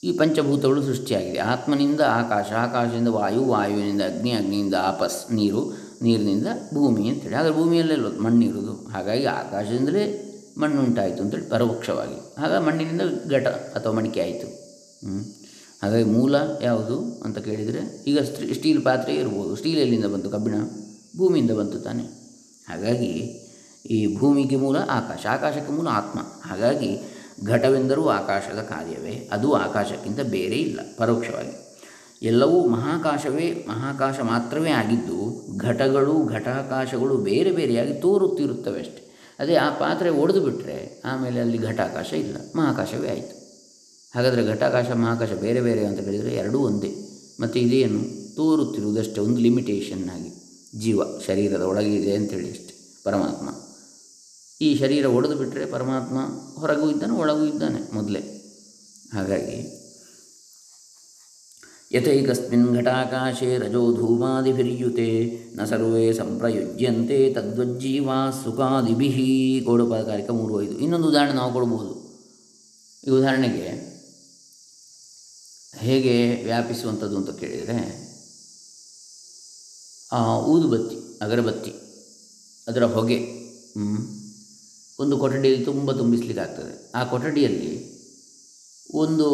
A: ಈ ಪಂಚಭೂತಗಳು ಸೃಷ್ಟಿಯಾಗಿದೆ. ಆತ್ಮನಿಂದ ಆಕಾಶ, ಆಕಾಶದಿಂದ ವಾಯು, ವಾಯುವಿನಿಂದ ಅಗ್ನಿ, ಅಗ್ನಿಯಿಂದ ಆಪಸ್, ನೀರು, ನೀರಿನಿಂದ ಭೂಮಿ ಅಂತೇಳಿ. ಆದರೆ ಭೂಮಿಯಲ್ಲೇ ಮಣ್ಣಿರುವುದು ಹಾಗಾಗಿ ಆಕಾಶದಿಂದಲೇ ಮಣ್ಣು ಉಂಟಾಯಿತು ಅಂತೇಳಿ ಪರೋಕ್ಷವಾಗಿ. ಆಗ ಮಣ್ಣಿನಿಂದ ಘಟ ಅಥವಾ ಮಡಿಕೆ ಆಯಿತು. ಹಾಗಾಗಿ ಮೂಲ ಯಾವುದು ಅಂತ ಕೇಳಿದರೆ ಈಗ ಸ್ಟೀಲ್ ಪಾತ್ರೆ ಇರ್ಬೋದು. ಸ್ಟೀಲ್ ಎಲ್ಲಿಂದ ಬಂತು ಕಬ್ಬಿಣ, ಭೂಮಿಯಿಂದ ಬಂತು ತಾನೆ. ಹಾಗಾಗಿ ಈ ಭೂಮಿಗೆ ಮೂಲ ಆಕಾಶ, ಆಕಾಶಕ್ಕೆ ಮೂಲ ಆತ್ಮ. ಹಾಗಾಗಿ ಘಟವೆಂದರೂ ಆಕಾಶದ ಕಾರ್ಯವೇ. ಅದು ಆಕಾಶಕ್ಕಿಂತ ಬೇರೆ ಇಲ್ಲ, ಪರೋಕ್ಷವಾಗಿ. ಎಲ್ಲವೂ ಮಹಾಕಾಶವೇ, ಮಹಾಕಾಶ ಮಾತ್ರವೇ ಆಗಿದ್ದು ಘಟಗಳು, ಘಟಾಕಾಶಗಳು ಬೇರೆ ಬೇರೆಯಾಗಿ ತೋರುತ್ತಿರುತ್ತವೆ ಅಷ್ಟೆ. ಅದೇ ಆ ಪಾತ್ರೆ ಒಡೆದು ಬಿಟ್ಟರೆ ಆಮೇಲೆ ಅಲ್ಲಿ ಘಟಾಕಾಶ ಇಲ್ಲ, ಮಹಾಕಾಶವೇ ಆಯಿತು. ಹಾಗಾದರೆ ಘಟಾಕಾಶ, ಮಹಾಕಾಶ ಬೇರೆ ಬೇರೆ ಅಂತ ಕೇಳಿದರೆ ಎರಡೂ ಒಂದೇ. ಮತ್ತು ಇದೇನು? ತೋರುತ್ತಿರುವುದಷ್ಟೇ, ಒಂದು ಲಿಮಿಟೇಷನ್ ಆಗಿ. ಜೀವ, ಶರೀರದ ಒಳಗೆ ಇದೆ ಅಂತೇಳಿ ಅಷ್ಟೆ, ಪರಮಾತ್ಮ. ಈ ಶರೀರ ಒಡೆದು ಬಿಟ್ಟರೆ ಪರಮಾತ್ಮ ಹೊರಗೂ ಇದ್ದಾನೆ, ಒಳಗೂ ಇದ್ದಾನೆ ಮೊದಲೇ. ಹಾಗಾಗಿ, ಯಥೈಕಸ್ಮಿನ್ ಘಟಾಕಾಶೆ ರಜೋ ಧೂಮಾದಿಭಿರ್ಯುತೆ, ನ ಸರ್ವೇ ಸಂಪ್ರಯುಜ್ಯಂತೆ ತದ್ವಜ್ಜೀವಾ ಸುಖಾದಿಭಿ. ಕಾರ್ಯಕ್ರಮ ಮೂರು ಐದು. ಇನ್ನೊಂದು ಉದಾಹರಣೆ ನಾವು ಕೊಡ್ಬೋದು. ಈ ಉದಾಹರಣೆಗೆ ಹೇಗೆ ವ್ಯಾಪಿಸುವಂಥದ್ದು ಅಂತ ಕೇಳಿದರೆ ಆ, ಊದುಬತ್ತಿ ಅಗರಬತ್ತಿ ಅದರ ಹೊಗೆ ಒಂದು ಕೊಠಡಿಯಲ್ಲಿ ತುಂಬ ತುಂಬಿಸ್ಲಿಕ್ಕೆ ಆಗ್ತದೆ ಆ ಕೊಠಡಿಯಲ್ಲಿ ಒಂದು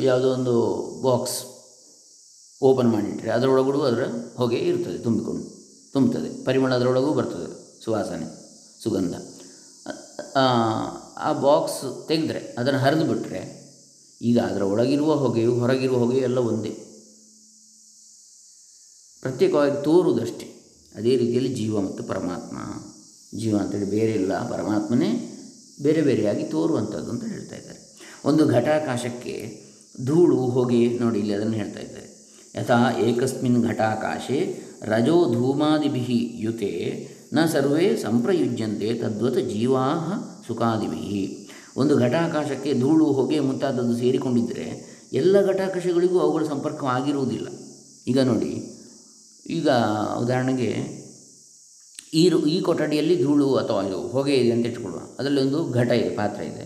A: ಯಾವುದೋ ಒಂದು ಬಾಕ್ಸ್ ಓಪನ್ ಮಾಡಿಟ್ಟರೆ ಅದರೊಳಗೂ ಅದರ ಹೊಗೆ ಇರ್ತದೆ ತುಂಬಿಕೊಂಡು ತುಂಬುತ್ತದೆ ಪರಿಮಳ ಅದರೊಳಗೂ ಬರ್ತದೆ ಸುವಾಸನೆ ಸುಗಂಧ. ಆ ಬಾಕ್ಸ್ ತೆಗೆದ್ರೆ ಅದನ್ನು ಹರಿದು ಬಿಟ್ಟರೆ ಈಗ ಅದರ ಒಳಗಿರುವ ಹೊಗೆಯು ಹೊರಗಿರುವ ಹೊಗೆಯು ಎಲ್ಲ ಒಂದೇ. ಪ್ರತ್ಯೇಕವಾಗಿ ತೋರುವುದಷ್ಟೇ ಅದೇ ರೀತಿಯಲ್ಲಿ ಜೀವ ಮತ್ತು ಪರಮಾತ್ಮ. ಜೀವ ಅಂತೇಳಿ ಬೇರೆ ಇಲ್ಲ, ಪರಮಾತ್ಮನೇ ಬೇರೆ ಬೇರೆಯಾಗಿ ತೋರುವಂಥದ್ದು ಅಂತ ಹೇಳ್ತಾ ಇದ್ದಾರೆ. ಒಂದು ಘಟಾಕಾಶಕ್ಕೆ ಧೂಳು, ಹೊಗೆ ನೋಡಿ ಇಲ್ಲಿ ಅದನ್ನು ಹೇಳ್ತಾ ಇದ್ದಾರೆ. ಯಥಾ ಏಕಸ್ಮಿನ್ ಘಟಾಕಾಶೆ ರಜೋ ಧೂಮಾದಿಭಿ ಯುತೆ ನ ಸರ್ವೇ ಸಂಪ್ರಯುಜ್ಯಂತೆ ತದ್ವತ್ ಜೀವಾ ಸುಖಾದಿಭಿ. ಒಂದು ಘಟಾಕಾಶಕ್ಕೆ ಧೂಳು ಹೊಗೆ ಮುಂತಾದದ್ದು ಸೇರಿಕೊಂಡಿದ್ದರೆ ಎಲ್ಲ ಘಟಾಕಾಶಗಳಿಗೂ ಅವುಗಳ ಸಂಪರ್ಕವಾಗಿರುವುದಿಲ್ಲ ಈಗ ನೋಡಿ, ಈಗ ಉದಾಹರಣೆಗೆ ಈ ಈ ಕೊಠಡಿಯಲ್ಲಿ ಧೂಳು ಅಥವಾ ಇದು ಹೊಗೆ ಇದೆ ಅಂತ ಇಟ್ಕೊಳ್ಳುವ ಅದರಲ್ಲಿ ಒಂದು ಘಟ ಇದೆ, ಪಾತ್ರೆ ಇದೆ.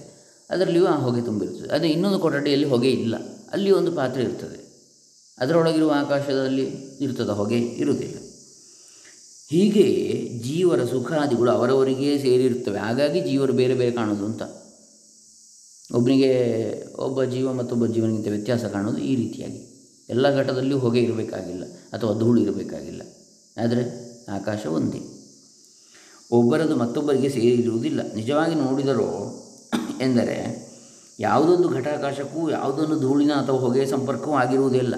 A: ಅದರಲ್ಲಿಯೂ ಆ ಹೊಗೆ ತುಂಬಿರುತ್ತದೆ. ಅದೇ ಇನ್ನೊಂದು ಕೊಠಡಿಯಲ್ಲಿ ಹೊಗೆ ಇಲ್ಲ. ಅಲ್ಲಿ ಒಂದು ಪಾತ್ರೆ ಇರ್ತದೆ. ಅದರೊಳಗಿರುವ ಆಕಾಶದಲ್ಲಿ ಇರ್ತದೆ ಹೊಗೆ ಇರುವುದಿಲ್ಲ. ಹೀಗೆ ಜೀವರ ಸುಖಾದಿಗಳು ಅವರವರಿಗೇ ಸೇರಿರುತ್ತವೆ. ಹಾಗಾಗಿ ಜೀವರು ಬೇರೆ ಬೇರೆ ಕಾಣೋದು ಅಂತ. ಒಬ್ಬನಿಗೆ ಒಬ್ಬ ಜೀವ ಮತ್ತೊಬ್ಬ ಜೀವನಿಗಿಂತ ವ್ಯತ್ಯಾಸ ಕಾಣೋದು ಈ ರೀತಿಯಾಗಿ. ಎಲ್ಲ ಘಟದಲ್ಲಿಯೂ ಹೊಗೆ ಇರಬೇಕಾಗಿಲ್ಲ ಅಥವಾ ಧೂಳು ಇರಬೇಕಾಗಿಲ್ಲ. ಆದರೆ ಆಕಾಶ ಒಂದೇ. ಒಬ್ಬರದು ಮತ್ತೊಬ್ಬರಿಗೆ ಸೇರಿರುವುದಿಲ್ಲ. ನಿಜವಾಗಿ ನೋಡಿದರೂ ಎಂದರೆ ಯಾವುದೊಂದು ಘಟಾಕಾಶಕ್ಕೂ ಯಾವುದೊಂದು ಧೂಳಿನ ಅಥವಾ ಹೊಗೆಯ ಸಂಪರ್ಕವೂ ಆಗಿರುವುದಿಲ್ಲ.